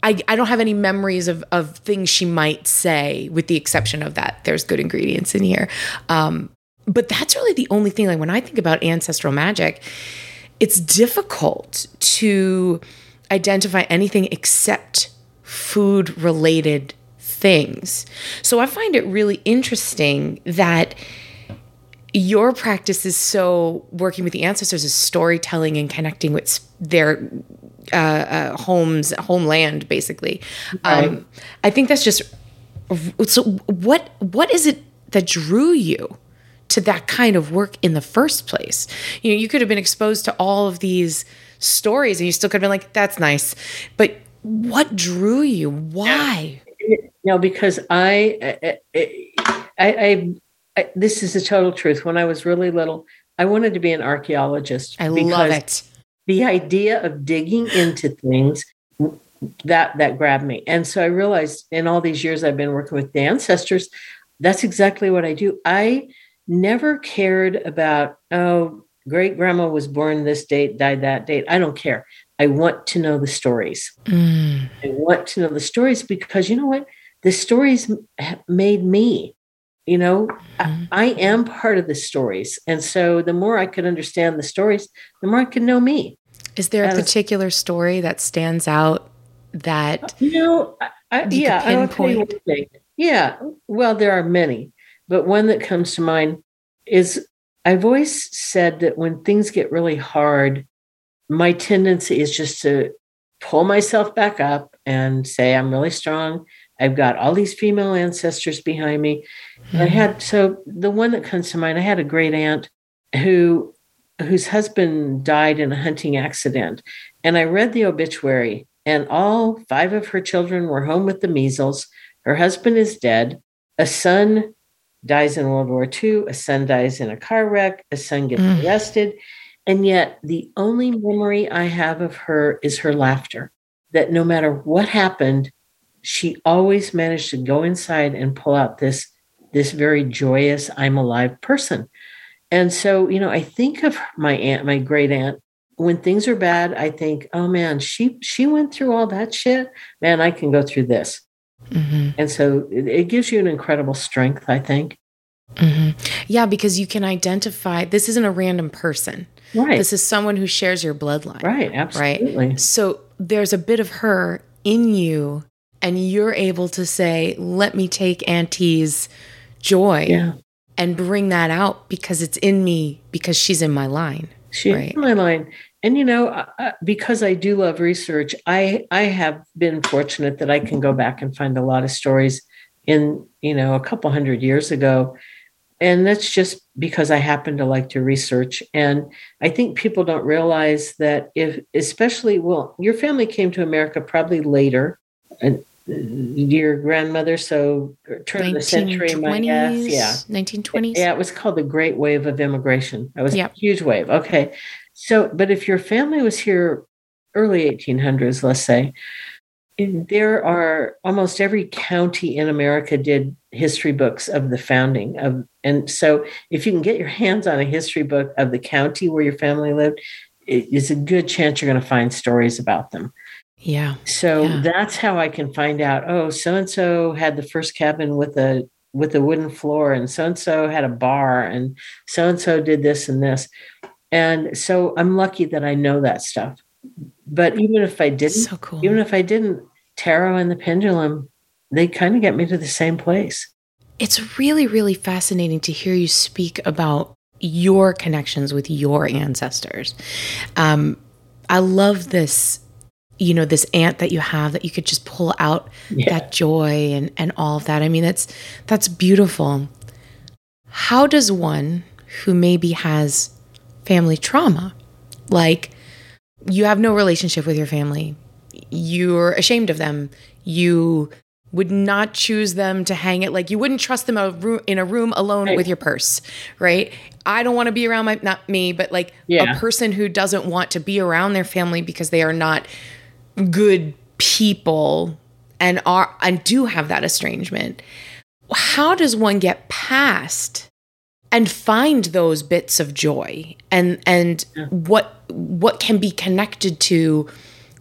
Speaker 1: I, I don't have any memories of, of things she might say with the exception of that there's good ingredients in here um, but that's really the only thing like when i think about ancestral magic it's difficult to identify anything except food related things so i find it really interesting that your practice is so working with the ancestors is storytelling and connecting with their uh, uh, homes, homeland, basically. Right. Um, I think that's just so. What what is it that drew you to that kind of work in the first place? You know, you could have been exposed to all of these stories, and you still could have been like, "That's nice," but what drew you? Why?
Speaker 2: No, because I, I, I, I, this is the total truth. When I was really little, I wanted to be an archaeologist.
Speaker 1: I love it.
Speaker 2: The idea of digging into things that that grabbed me, and so I realized in all these years I've been working with the ancestors, that's exactly what I do. I never cared about, oh, great grandma was born this date, died that date. I don't care. I want to know the stories. Mm. I want to know the stories because you know what? The stories made me. You know, mm-hmm. I, I, am part of the stories. And so the more I could understand the stories, the more I could know me.
Speaker 1: Is there a As, particular story that stands out that
Speaker 2: you know I, I, you yeah, pinpoint? Yeah. Well, there are many, but one that comes to mind is I've always said that when things get really hard, my tendency is just to pull myself back up and say, I'm really strong. I've got all these female ancestors behind me. Mm-hmm. I had so the one that comes to mind, I had a great aunt who whose husband died in a hunting accident. And I read the obituary, and all five of her children were home with the measles. Her husband is dead. A son dies in World War II. A son dies in a car wreck. A son gets mm. arrested. And yet, the only memory I have of her is her laughter. That no matter what happened, she always managed to go inside and pull out this this very joyous i'm alive person and so you know i think of my aunt my great aunt when things are bad i think oh man she she went through all that shit man i can go through this mm-hmm. and so it, it, gives you an incredible strength i think
Speaker 1: mm-hmm. yeah because you can identify this isn't a random person right this is someone who shares your bloodline
Speaker 2: right absolutely
Speaker 1: right so there's a bit of her in you and you're able to say, let me take Auntie's joy yeah. and bring that out because it's in me because she's in my line.
Speaker 2: She's right? in my line. And you know, uh, because I do love research, I I have been fortunate that I can go back and find a lot of stories in you know a couple hundred years ago, and that's just because I happen to like to research. And I think people don't realize that if, especially, well, your family came to America probably later, and uh, your grandmother, so uh, turn of the century, my guess. Yeah.
Speaker 1: 1920s.
Speaker 2: Yeah, it was called the Great Wave of Immigration. It was a huge wave. Okay. So, but if your family was here early 1800s, let's say, there are almost every county in America did history books of the founding of and so if you can get your hands on a history book of the county where your family lived it's a good chance you're going to find stories about them
Speaker 1: yeah.
Speaker 2: So
Speaker 1: yeah.
Speaker 2: that's how I can find out, oh, so and so had the first cabin with a with a wooden floor and so and so had a bar and so and so did this and this. And so I'm lucky that I know that stuff. But even if I didn't, so cool. even if I didn't, tarot and the pendulum, they kind of get me to the same place.
Speaker 1: It's really, really fascinating to hear you speak about your connections with your ancestors. Um, I love this you know this aunt that you have that you could just pull out yeah. that joy and and all of that i mean that's that's beautiful how does one who maybe has family trauma like you have no relationship with your family you're ashamed of them you would not choose them to hang it like you wouldn't trust them in a room alone right. with your purse right i don't want to be around my not me but like yeah. a person who doesn't want to be around their family because they are not good people and are and do have that estrangement how does one get past and find those bits of joy and and yeah. what what can be connected to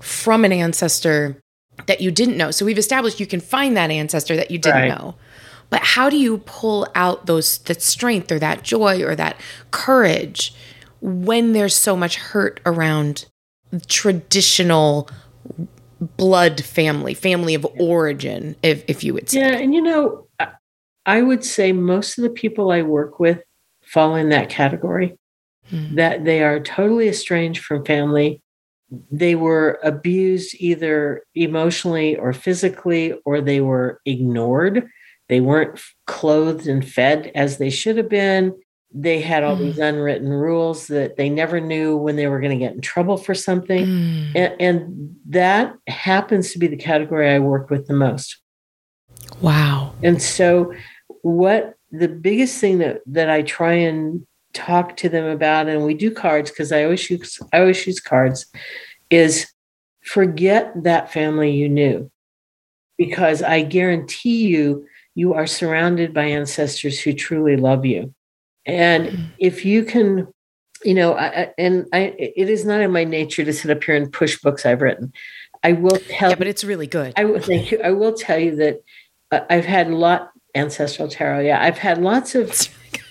Speaker 1: from an ancestor that you didn't know so we've established you can find that ancestor that you didn't right. know but how do you pull out those that strength or that joy or that courage when there's so much hurt around traditional blood family, family of origin, if, if you would say.
Speaker 2: Yeah. And you know, I would say most of the people I work with fall in that category mm. that they are totally estranged from family. They were abused either emotionally or physically, or they were ignored. They weren't clothed and fed as they should have been they had all mm. these unwritten rules that they never knew when they were going to get in trouble for something. Mm. And, and, that happens to be the category I work with the most.
Speaker 1: Wow.
Speaker 2: And so, what the biggest thing that, that I try and talk to them about, and we do cards because I always use I always use cards, is forget that family you knew. Because I guarantee you, you are surrounded by ancestors who truly love you And mm-hmm. if you can, you know, I, and I, it is not in my nature to sit up here and push books I've written. I will tell.
Speaker 1: Yeah, but it's really good.
Speaker 2: I will thank you. I will tell you that uh, I've had a lot ancestral tarot. Yeah, I've had lots of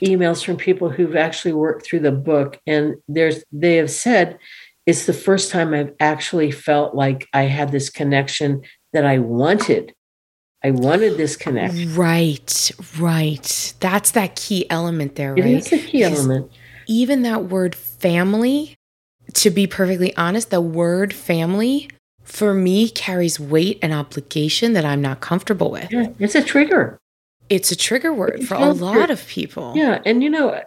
Speaker 2: emails from people who've actually worked through the book, and there's they have said it's the first time I've actually felt like I had this connection that I wanted. I wanted this connection.
Speaker 1: Right, right. That's that key element there, right? It
Speaker 2: is a key because element.
Speaker 1: Even that word family, to be perfectly honest, the word family for me carries weight and obligation that I'm not comfortable with.
Speaker 2: Yeah, it's a trigger.
Speaker 1: It's a trigger word it's for a lot of people.
Speaker 2: Yeah, and you know,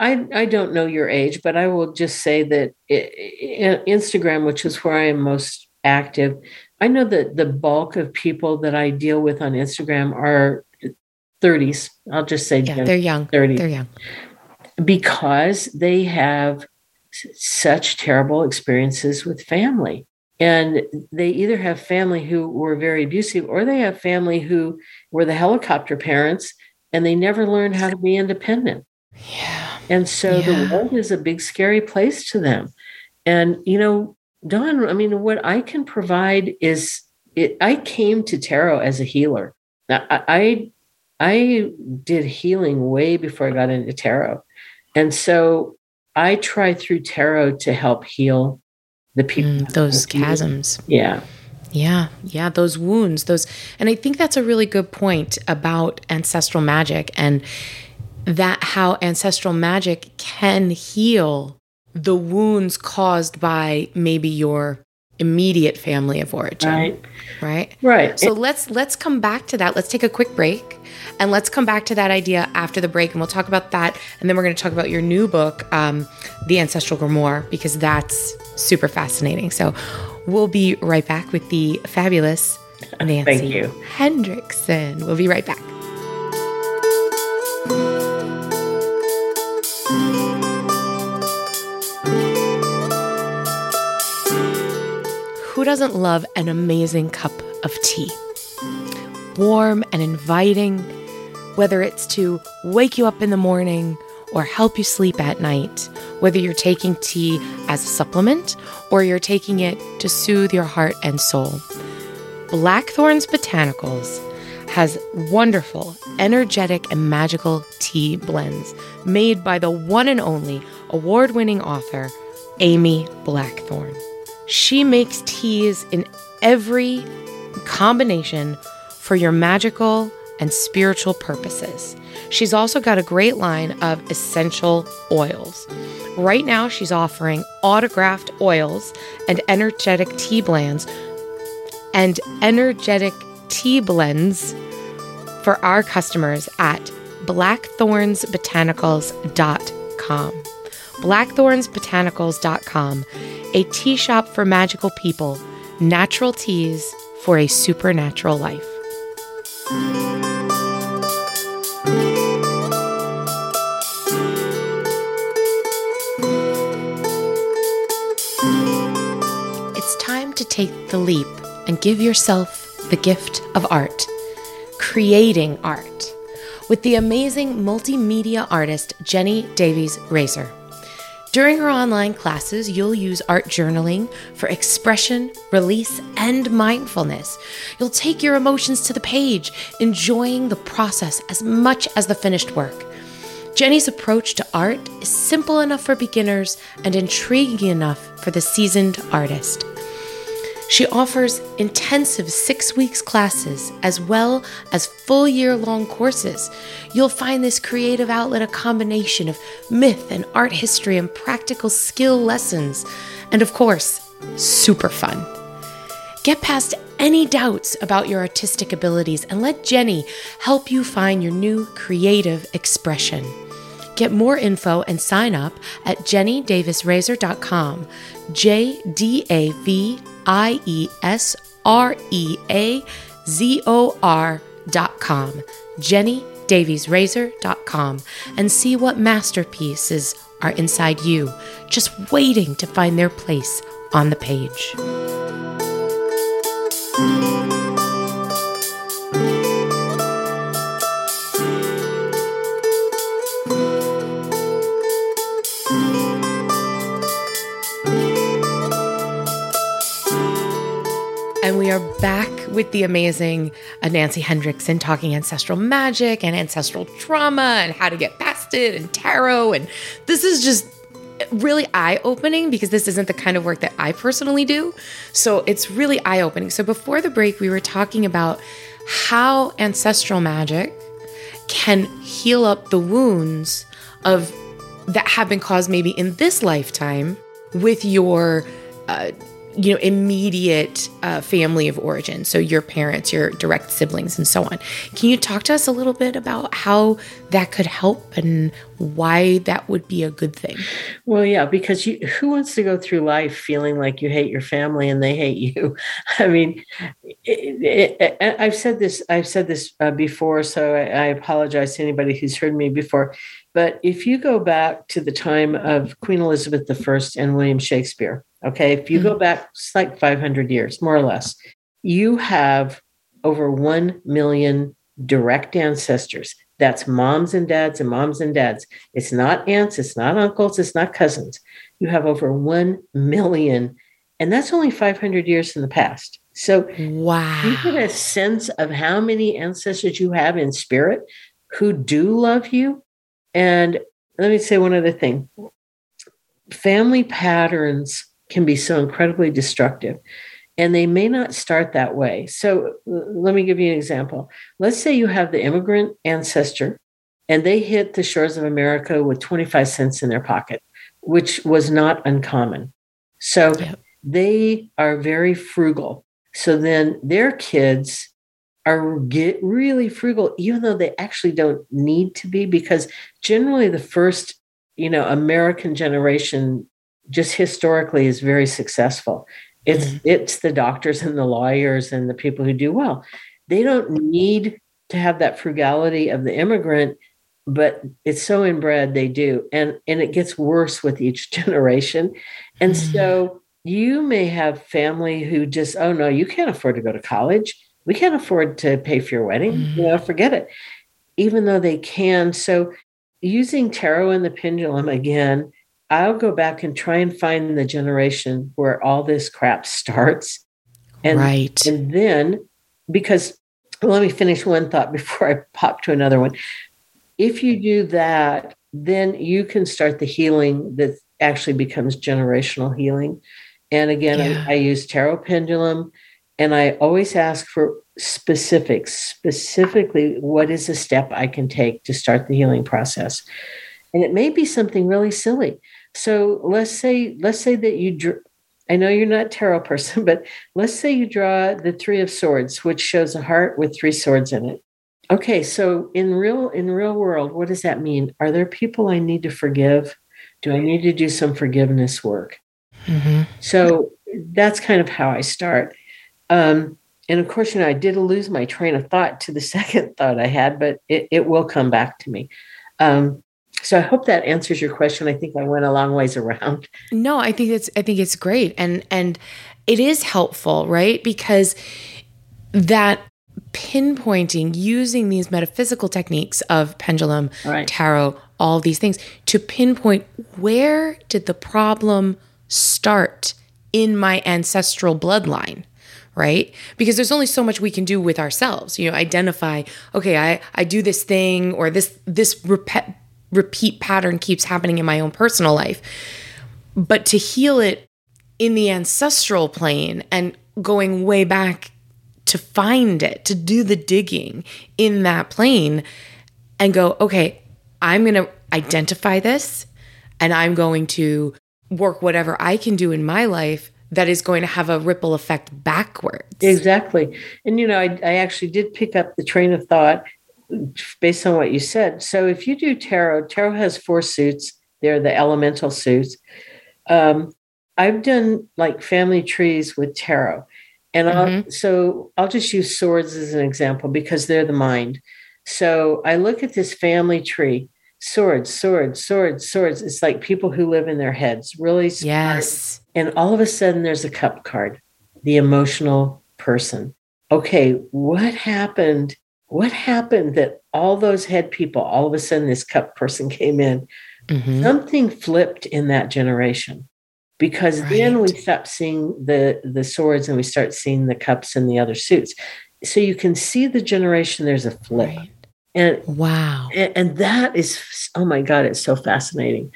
Speaker 2: I I don't know your age, but I will just say that it, Instagram, which is where I am most active, I know that the bulk of people that I deal with on Instagram are 30s. I'll just say
Speaker 1: yeah, they're young.
Speaker 2: 30.
Speaker 1: They're young.
Speaker 2: Because they have such terrible experiences with family. And they either have family who were very abusive or they have family who were the helicopter parents and they never learned how to be independent.
Speaker 1: Yeah.
Speaker 2: And so yeah. the world is a big, scary place to them. And, you know, Don, I mean, what I can provide is it, I came to tarot as a healer. Now, I, I, did healing way before I got into tarot. And so I try through tarot to help heal the people mm,
Speaker 1: those chasms
Speaker 2: yeah
Speaker 1: yeah yeah those wounds those and i think that's a really good point about ancestral magic and that how ancestral magic can heal the wounds caused by maybe your immediate family of origin
Speaker 2: right.
Speaker 1: right?
Speaker 2: Right.
Speaker 1: So let's let's come back to that. Let's take a quick break and let's come back to that idea after the break and we'll talk about that. And then we're going to talk about your new book um, the ancestral grimoire because that's super fascinating. So we'll be right back with the fabulous nancy hendrickson. We'll be right back. Who doesn't love an amazing cup of tea? Warm and inviting, whether it's to wake you up in the morning or help you sleep at night, whether you're taking tea as a supplement or you're taking it to soothe your heart and soul. Blackthorns Botanicals has wonderful, energetic, and magical tea blends made by the one and only award winning author, Amy Blackthorn. She makes teas in every combination for your magical and spiritual purposes. She's also got a great line of essential oils. Right now, she's offering autographed oils and energetic tea blends and energetic tea blends for our customers at blackthornsbotanicals.com. Blackthornsbotanicals.com a tea shop for magical people, natural teas for a supernatural life. The leap and give yourself the gift of art, creating art, with the amazing multimedia artist Jenny Davies Reazor. During her online classes, you'll use art journaling for expression, release, and mindfulness. You'll take your emotions to the page, enjoying the process as much as the finished work. Jenny's approach to art is simple enough for beginners and intriguing enough for the seasoned artist. She offers intensive six weeks classes as well as full year long courses. You'll find this creative outlet a combination of myth and art history and practical skill lessons, and of course, super fun. Get past any doubts about your artistic abilities and let Jenny help you find your new creative expression. Get more info and sign up at jennydaviesreazor.com. J D A V I E S R E A Z O R dot com, Jenny Davies dot com, and see what masterpieces are inside you, just waiting to find their place on the page. We are back with the amazing Nancy Hendrickson talking ancestral magic and ancestral trauma and how to get past it and tarot. And this is just really eye opening because this isn't the kind of work that I personally do. So it's really eye opening. So before the break, we were talking about how ancestral magic can heal up the wounds of that have been caused maybe in this lifetime with your uh, you know immediate uh, family of origin. So your parents your direct siblings and so on. Can you talk to us a little bit about how that could help and why that would be a good thing?
Speaker 2: Well yeah because you, who wants to go through life feeling like you hate your family and they hate you? I mean it, it, i've said this i've said this uh, before so I, I apologize to anybody who's heard me before but if you go back to the time of queen elizabeth i and william shakespeare Okay. If you mm-hmm. go back, it's like 500 years, more or less, you have over 1 million direct ancestors. That's moms and dads and moms and dads. It's not aunts, it's not uncles, it's not cousins. You have over 1 million. And that's only 500 years in the past. So,
Speaker 1: wow.
Speaker 2: You get a sense of how many ancestors you have in spirit who do love you. And let me say one other thing family patterns can be so incredibly destructive. And they may not start that way. So let me give you an example. Let's say you have the immigrant ancestor and they hit the shores of America with 25 cents in their pocket, which was not uncommon. So yep. they are very frugal. So then their kids are get really frugal, even though they actually don't need to be, because generally the first, you know, American generation just historically is very successful. It's mm-hmm. it's the doctors and the lawyers and the people who do well. They don't need to have that frugality of the immigrant, but it's so inbred they do. And and it gets worse with each generation. And mm-hmm. so you may have family who just, oh no, you can't afford to go to college. We can't afford to pay for your wedding. Mm-hmm. You know, forget it. Even though they can. So using tarot and the pendulum again I'll go back and try and find the generation where all this crap starts.
Speaker 1: And, right.
Speaker 2: And then, because well, let me finish one thought before I pop to another one. If you do that, then you can start the healing that actually becomes generational healing. And again, yeah. I, I use tarot pendulum and I always ask for specifics, specifically, what is a step I can take to start the healing process? And it may be something really silly. So let's say let's say that you draw. I know you're not a tarot person, but let's say you draw the three of swords, which shows a heart with three swords in it. Okay, so in real in real world, what does that mean? Are there people I need to forgive? Do I need to do some forgiveness work? Mm-hmm. So that's kind of how I start. Um, and of course, you know, I did lose my train of thought to the second thought I had, but it, it will come back to me. Um, so I hope that answers your question. I think I went a long ways around.
Speaker 1: No, I think it's I think it's great and and it is helpful, right? Because that pinpointing using these metaphysical techniques of pendulum, right. tarot, all these things to pinpoint where did the problem start in my ancestral bloodline right because there's only so much we can do with ourselves you know identify okay i i do this thing or this this repeat repeat pattern keeps happening in my own personal life. But to heal it in the ancestral plane and going way back to find it, to do the digging in that plane and go, okay, I'm going to identify this and I'm going to work whatever I can do in my life that is going to have a ripple effect backwards.
Speaker 2: Exactly. And, you know, I, I actually did pick up the train of thought based on what you said. So if you do tarot, tarot has four suits. They're the elemental suits. Um, I've done like family trees with tarot. And mm-hmm. I'll, so I'll just use swords as an example because they're the mind. So I look at this family tree swords, swords, swords, swords. It's like people who live in their heads, really smart.
Speaker 1: Yes.
Speaker 2: And all of a sudden, there's a cup card, the emotional person. Okay, what happened what happened that all those head people, all of a sudden, this cup person came in? Mm-hmm. Something flipped in that generation. because right. then we stop seeing the the swords and we start seeing the cups and the other suits. So you can see the generation. There's a flip. Right. And
Speaker 1: wow.
Speaker 2: And, and that is oh my god, it's so fascinating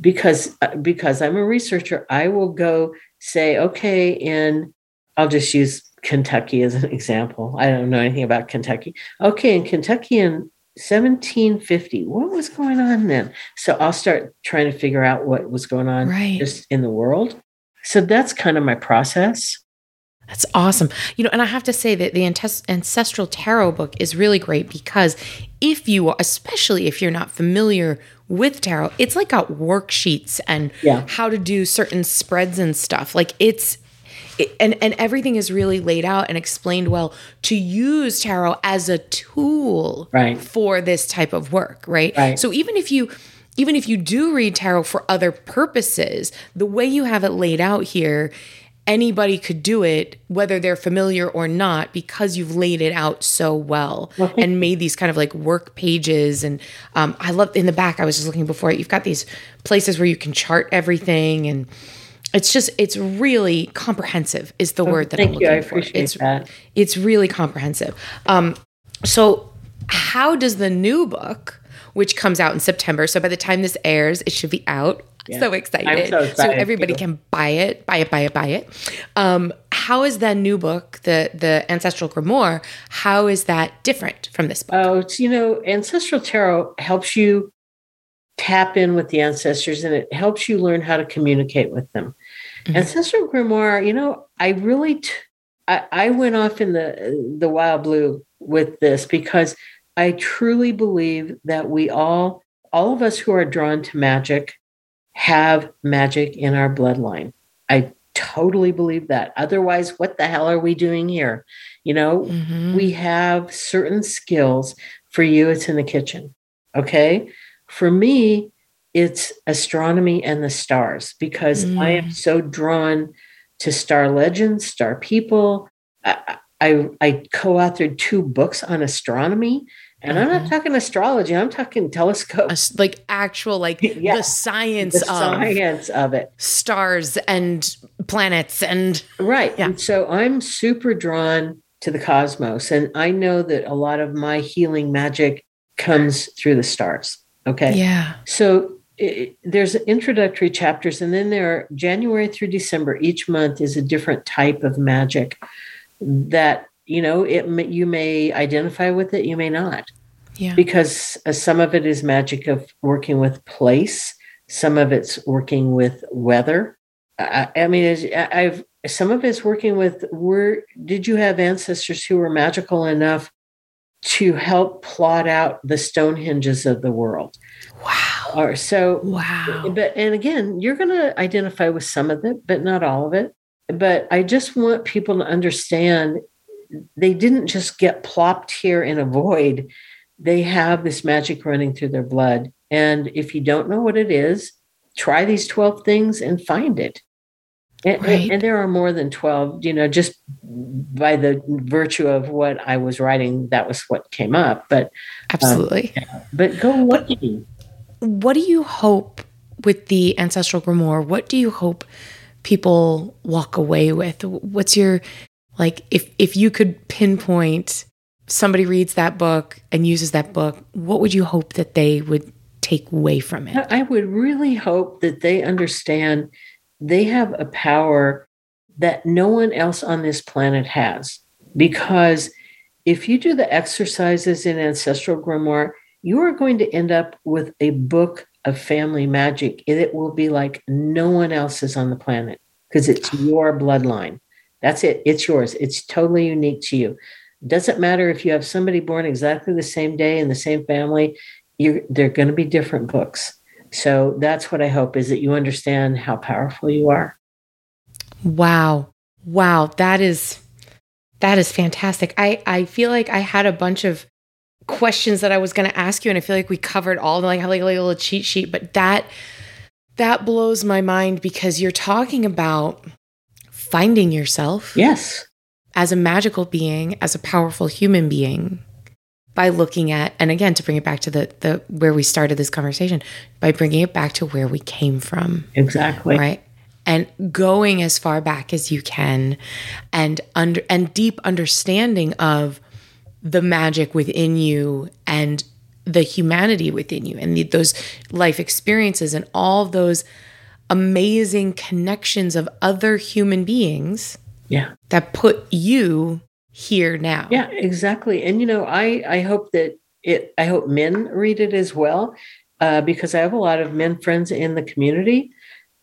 Speaker 2: because uh, because I'm a researcher, I will go say, okay, in I'll just use Kentucky as an example. I don't know anything about Kentucky. Okay, in Kentucky in 1750, what was going on then? So I'll start trying to figure out what was going on
Speaker 1: right.
Speaker 2: just in the world. So that's kind of my process.
Speaker 1: That's awesome. You know, and I have to say that the Ancestral Tarot book is really great because if you, especially if you're not familiar with tarot, it's like got worksheets and
Speaker 2: yeah.
Speaker 1: how to do certain spreads and stuff. Like it's and and everything is really laid out and explained well to use tarot as a tool
Speaker 2: right.
Speaker 1: for this type of work, right?
Speaker 2: right?
Speaker 1: So even if you even if you do read tarot for other purposes, the way you have it laid out here, anybody could do it whether they're familiar or not because you've laid it out so well, and made these kind of like work pages and um, i love in the back i was just looking before you've got these places where you can chart everything and it's just it's really comprehensive is the oh, word that
Speaker 2: I'm
Speaker 1: looking
Speaker 2: you. I
Speaker 1: for.
Speaker 2: Appreciate
Speaker 1: it's
Speaker 2: that.
Speaker 1: it's really comprehensive. Um, so how does the new book, which comes out in September, so by the time this airs, it should be out. Yeah. So, excited.
Speaker 2: I'm so excited. So
Speaker 1: everybody too. can buy it, buy it, buy it, buy it. Um, how is that new book, the the Ancestral Grimoire? How is that different from this book?
Speaker 2: Oh, it's, you know, Ancestral Tarot helps you tap in with the ancestors and it helps you learn how to communicate with them. Mm-hmm. Ancestral Grimoire, you know, I really, t- I, I went off in the the wild blue with this because I truly believe that we all, all of us who are drawn to magic, have magic in our bloodline. I totally believe that. Otherwise, what the hell are we doing here? You know, mm-hmm. we have certain skills. For you, it's in the kitchen. Okay. For me, it's astronomy and the stars because mm. I am mm. so drawn to star legends, star people. I, I, I co-authored two books on astronomy, and mm-hmm. I'm not mm-hmm. talking astrology. I'm talking telescopes,
Speaker 1: like actual, like yeah, the science,
Speaker 2: the science of, of it,
Speaker 1: stars and planets, and
Speaker 2: right. Yeah. And so I'm super drawn to the cosmos, and I know that a lot of my healing magic comes through the stars. Okay.
Speaker 1: Yeah.
Speaker 2: So it, there's introductory chapters, and then there are January through December. Each month is a different type of magic that you know it you may identify with it, you may not.
Speaker 1: Yeah.
Speaker 2: Because uh, some of it is magic of working with place, some of it's working with weather. I, I mean, I've some of it's working with where did you have ancestors who were magical enough to help plot out the Stonehenges of the world?
Speaker 1: Wow.
Speaker 2: Or so
Speaker 1: wow.
Speaker 2: But and again, you're going to identify with some of it, but not all of it. But I just want people to understand they didn't just get plopped here in a void. They have this magic running through their blood. And if you don't know what it is, try these 12 things and find it. And, right. and, there are more than 12, you know, just by the virtue of what I was writing, that was what came up. But
Speaker 1: um, absolutely.
Speaker 2: Um, but go looking
Speaker 1: what do you hope with the ancestral grimoire? What do you hope people walk away with? What's your like if if you could pinpoint somebody reads that book and uses that book, what would you hope that they would take away from it?
Speaker 2: I would really hope that they understand they have a power that no one else on this planet has. Because if you do the exercises in Ancestral Grimoire, you are going to end up with a book of family magic. It will be like no one else's on the planet because it's your bloodline. That's it. It's yours. It's totally unique to you. Doesn't matter if you have somebody born exactly the same day in the same family. You're, they're going to be different books. So that's what I hope is that you understand how powerful you are.
Speaker 1: Wow. Wow. That is that is fantastic. I, I feel like I had a bunch of questions that I was going to ask you, and I feel like we covered all like like a little cheat sheet. But that that blows my mind because you're talking about finding yourself.
Speaker 2: Yes.
Speaker 1: As a magical being, as a powerful human being, by looking at, and again to bring it back to the the where we started this conversation, by bringing it back to where we came from.
Speaker 2: Exactly.
Speaker 1: Right. and going as far back as you can and under and deep understanding of the magic within you and the humanity within you and the, those life experiences and all those amazing connections of other human beings
Speaker 2: yeah.
Speaker 1: that put you here now.
Speaker 2: Yeah exactly. And you know i i hope that it i hope men read it as well uh, because i have a lot of men friends in the community.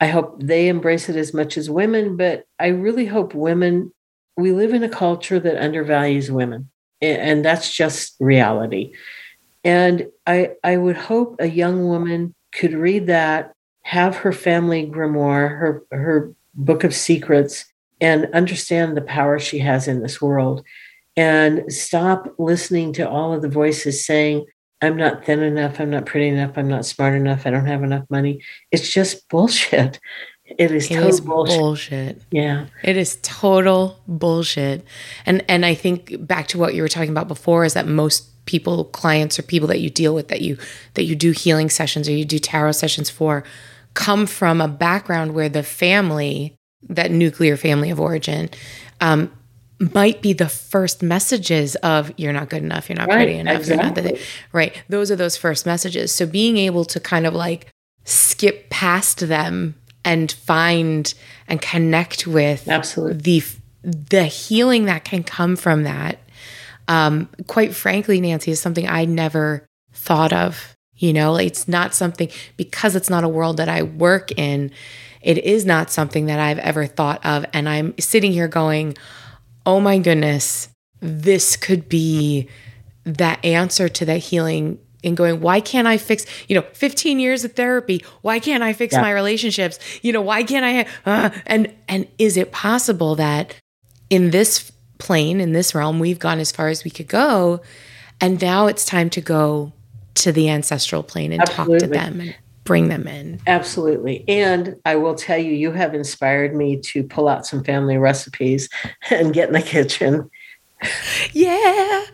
Speaker 2: I hope they embrace it as much as women but i really hope women we live in a culture that undervalues women and that's just reality. And i i would hope a young woman could read that have her family grimoire her her book of secrets and understand the power she has in this world and stop listening to all of the voices saying i'm not thin enough i'm not pretty enough i'm not smart enough i don't have enough money it's just bullshit it is
Speaker 1: it
Speaker 2: total bullshit.
Speaker 1: bullshit.
Speaker 2: yeah
Speaker 1: It is total bullshit. And and I think back to what you were talking about before is that most people, clients or people that you deal with that you that you do healing sessions or you do tarot sessions for come from a background where the family, that nuclear family of origin, um, might be the first messages of you're not good enough, you're not
Speaker 2: Right,
Speaker 1: pretty enough, you're not the right. Those are those first messages. So being able to kind of like skip past them and find and connect with
Speaker 2: absolutely
Speaker 1: the the healing that can come from that um quite frankly nancy is something i never thought of you know? It's not something because it's not a world that i work in it is not something that i've ever thought of. And i'm sitting here going oh my goodness this could be that answer to that healing and going why can't i fix you know 15 years of therapy? Why can't i fix
Speaker 2: Yeah.
Speaker 1: my relationships? You know why can't i uh, and and is it possible that in this plane in this realm we've gone as far as we could go and now it's time to go to the ancestral plane and talk to them and bring them in.
Speaker 2: Absolutely. And I will tell you, you have inspired me to pull out some family recipes and get in the kitchen.
Speaker 1: yeah.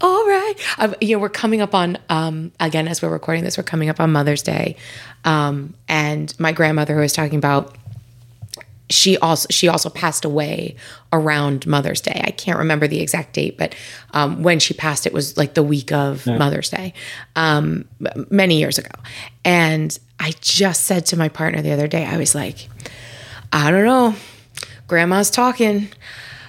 Speaker 1: All right. Um, you know we're coming up on um again as we're recording this we're coming up on mother's day. Um and my grandmother who was talking about she also she also passed away around mother's day. I can't remember the exact date but um, when she passed it was like the week of mother's day um, many years ago. And i just said to my partner the other day i was like i don't know. Grandma's talking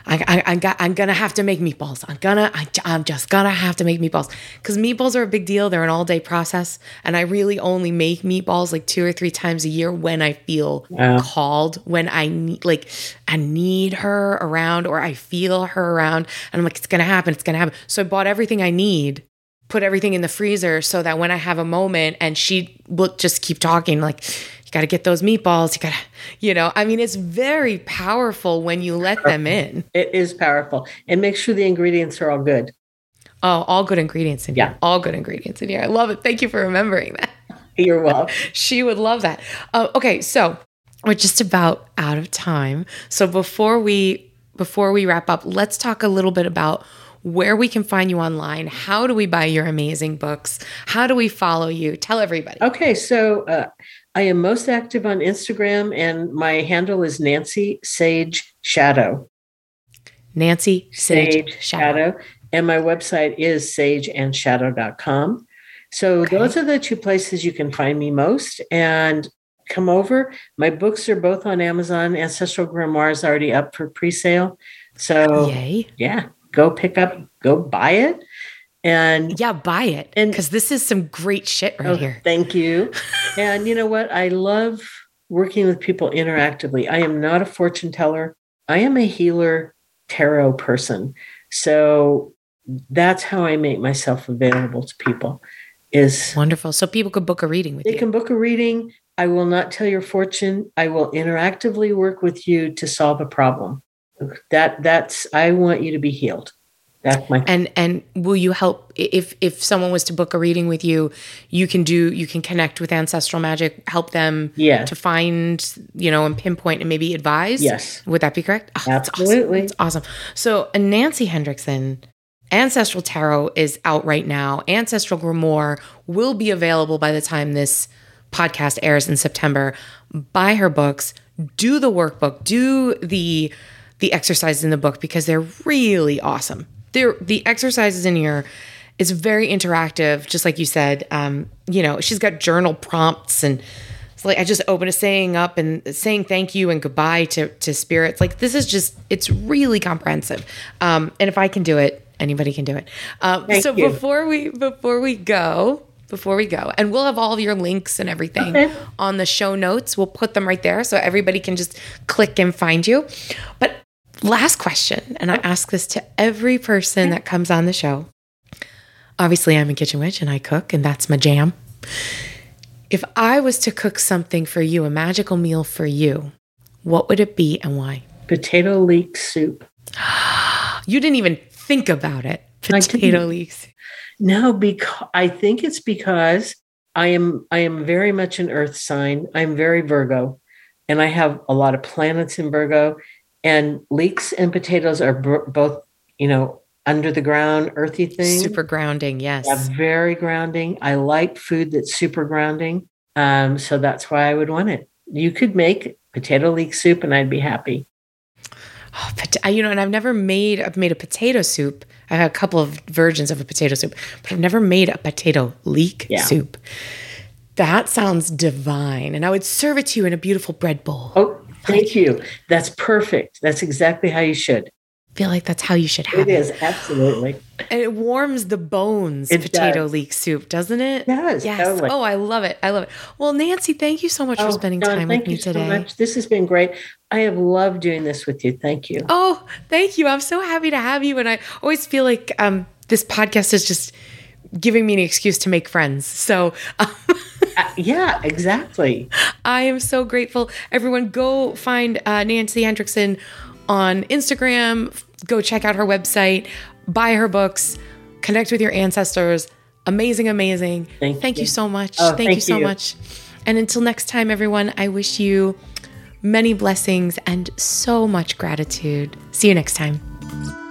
Speaker 1: I, I, I got, I'm gonna have to make meatballs. I'm gonna, I, I'm just gonna have to make meatballs because meatballs are a big deal. They're an all day process, and I really only make meatballs like two or three times a year when I feel
Speaker 2: Wow.
Speaker 1: called, when I need, like, I need her around or I feel her around, and I'm like, it's gonna happen, it's gonna happen. So I bought everything I need, put everything in the freezer so that when I have a moment, and she will just keep talking, like, you gotta get those meatballs, you gotta, you know, I mean, it's very powerful when you let them in.
Speaker 2: It is powerful. And make sure the ingredients are all good.
Speaker 1: Oh, all good ingredients in here. All good ingredients in here. I love it. Thank you for remembering that.
Speaker 2: You're welcome.
Speaker 1: She would love that. Uh, okay, so we're just about out of time. So before we before we wrap up, let's talk a little bit about where we can find you online. How do we buy your amazing books? How do we follow you? Tell everybody.
Speaker 2: Okay, so uh, I am most active on Instagram, and my handle is Nancy Sage Shadow.
Speaker 1: Nancy Sage,
Speaker 2: Sage
Speaker 1: Shadow.
Speaker 2: Shadow. And my website is sageandshadow.com. So
Speaker 1: Okay.
Speaker 2: those are the two places you can find me most. And come over. My books are both on Amazon. Ancestral Grimoire is already up for pre-sale. So
Speaker 1: Yay.
Speaker 2: yeah, go pick up, go buy it. And
Speaker 1: Yeah, buy it.
Speaker 2: And-
Speaker 1: Because this is some great shit right
Speaker 2: Oh,
Speaker 1: here.
Speaker 2: Thank you. and you know what? I love working with people interactively. I am not a fortune teller. I am a healer tarot person. So that's how I make myself available to people is
Speaker 1: Wonderful. So people could book a reading with
Speaker 2: they
Speaker 1: you.
Speaker 2: They can book a reading. I will not tell your fortune. I will interactively work with you to solve a problem. That that's I want you to be healed. That's my
Speaker 1: and and will you help if if someone was to book a reading with you you can do you can connect with ancestral magic help them
Speaker 2: Yeah.
Speaker 1: to find you know and pinpoint and maybe advise
Speaker 2: Yes.
Speaker 1: would that be correct Oh, that's awesome.
Speaker 2: Absolutely.
Speaker 1: that's awesome so uh, nancy hendrickson ancestral tarot is out right now ancestral grimoire will be available by the time this podcast airs in september buy her books do the workbook, do the the exercises in the book because they're really awesome. The exercises in here is very interactive, just like you said. Um, you know, she's got journal prompts and it's like I just open a saying up and saying thank you and goodbye to to spirits. Like this is just it's really comprehensive. Um, and if I can do it, anybody can do it. Um, so
Speaker 2: you.
Speaker 1: before we before we go, before we go, and we'll have all of your links and everything
Speaker 2: Okay.
Speaker 1: on the show notes. We'll put them right there so everybody can just click and find you. But last question, and I ask this to every person that comes on the show. Obviously, I'm a kitchen witch and I cook, and that's my jam. If I was to cook something for you, a magical meal for you, what would it be and why?
Speaker 2: Potato leek soup.
Speaker 1: You didn't even think about it. Potato leeks.
Speaker 2: No, because I think it's because I am I am very much an earth sign. I'm very Virgo and I have a lot of planets in Virgo and leeks and potatoes are br- both, you know, under the ground earthy things.
Speaker 1: Super grounding, yes.
Speaker 2: Yeah, very grounding. I like food that's super grounding. Um, so that's why I would want it. You could make potato leek soup and I'd be happy.
Speaker 1: Oh, pot- I- you know, and I've never made I've made a potato soup. I've had a couple of versions of a potato soup, but I've never made a potato leek
Speaker 2: Yeah.
Speaker 1: soup. That sounds divine, and I would serve it to you in a beautiful bread bowl.
Speaker 2: Oh, thank you. That's perfect. That's exactly how you should.
Speaker 1: I feel like that's how you should have
Speaker 2: It
Speaker 1: it.
Speaker 2: is absolutely.
Speaker 1: And it warms the bones.
Speaker 2: It
Speaker 1: potato
Speaker 2: does.
Speaker 1: leek soup, doesn't it?
Speaker 2: Does,
Speaker 1: Yes.
Speaker 2: totally.
Speaker 1: Oh, I love it. I love it. Well, Nancy, thank you so much for
Speaker 2: Oh,
Speaker 1: spending
Speaker 2: Dawn,
Speaker 1: time with me
Speaker 2: you so
Speaker 1: today.
Speaker 2: much. This has been great. I have loved doing this with you. Thank you.
Speaker 1: Oh, thank you. I'm so happy to have you. And I always feel like um, this podcast is just giving me an excuse to make friends. So um,
Speaker 2: yeah, exactly.
Speaker 1: I am so grateful. Everyone, go find uh, Nancy Hendrickson on Instagram. Go check out her website, buy her books, connect with your ancestors. Amazing, amazing.
Speaker 2: Thank
Speaker 1: you.
Speaker 2: you.
Speaker 1: so much.
Speaker 2: Oh,
Speaker 1: thank, you so
Speaker 2: you.
Speaker 1: much. And until next time, everyone, I wish you many blessings and so much gratitude. See you next time.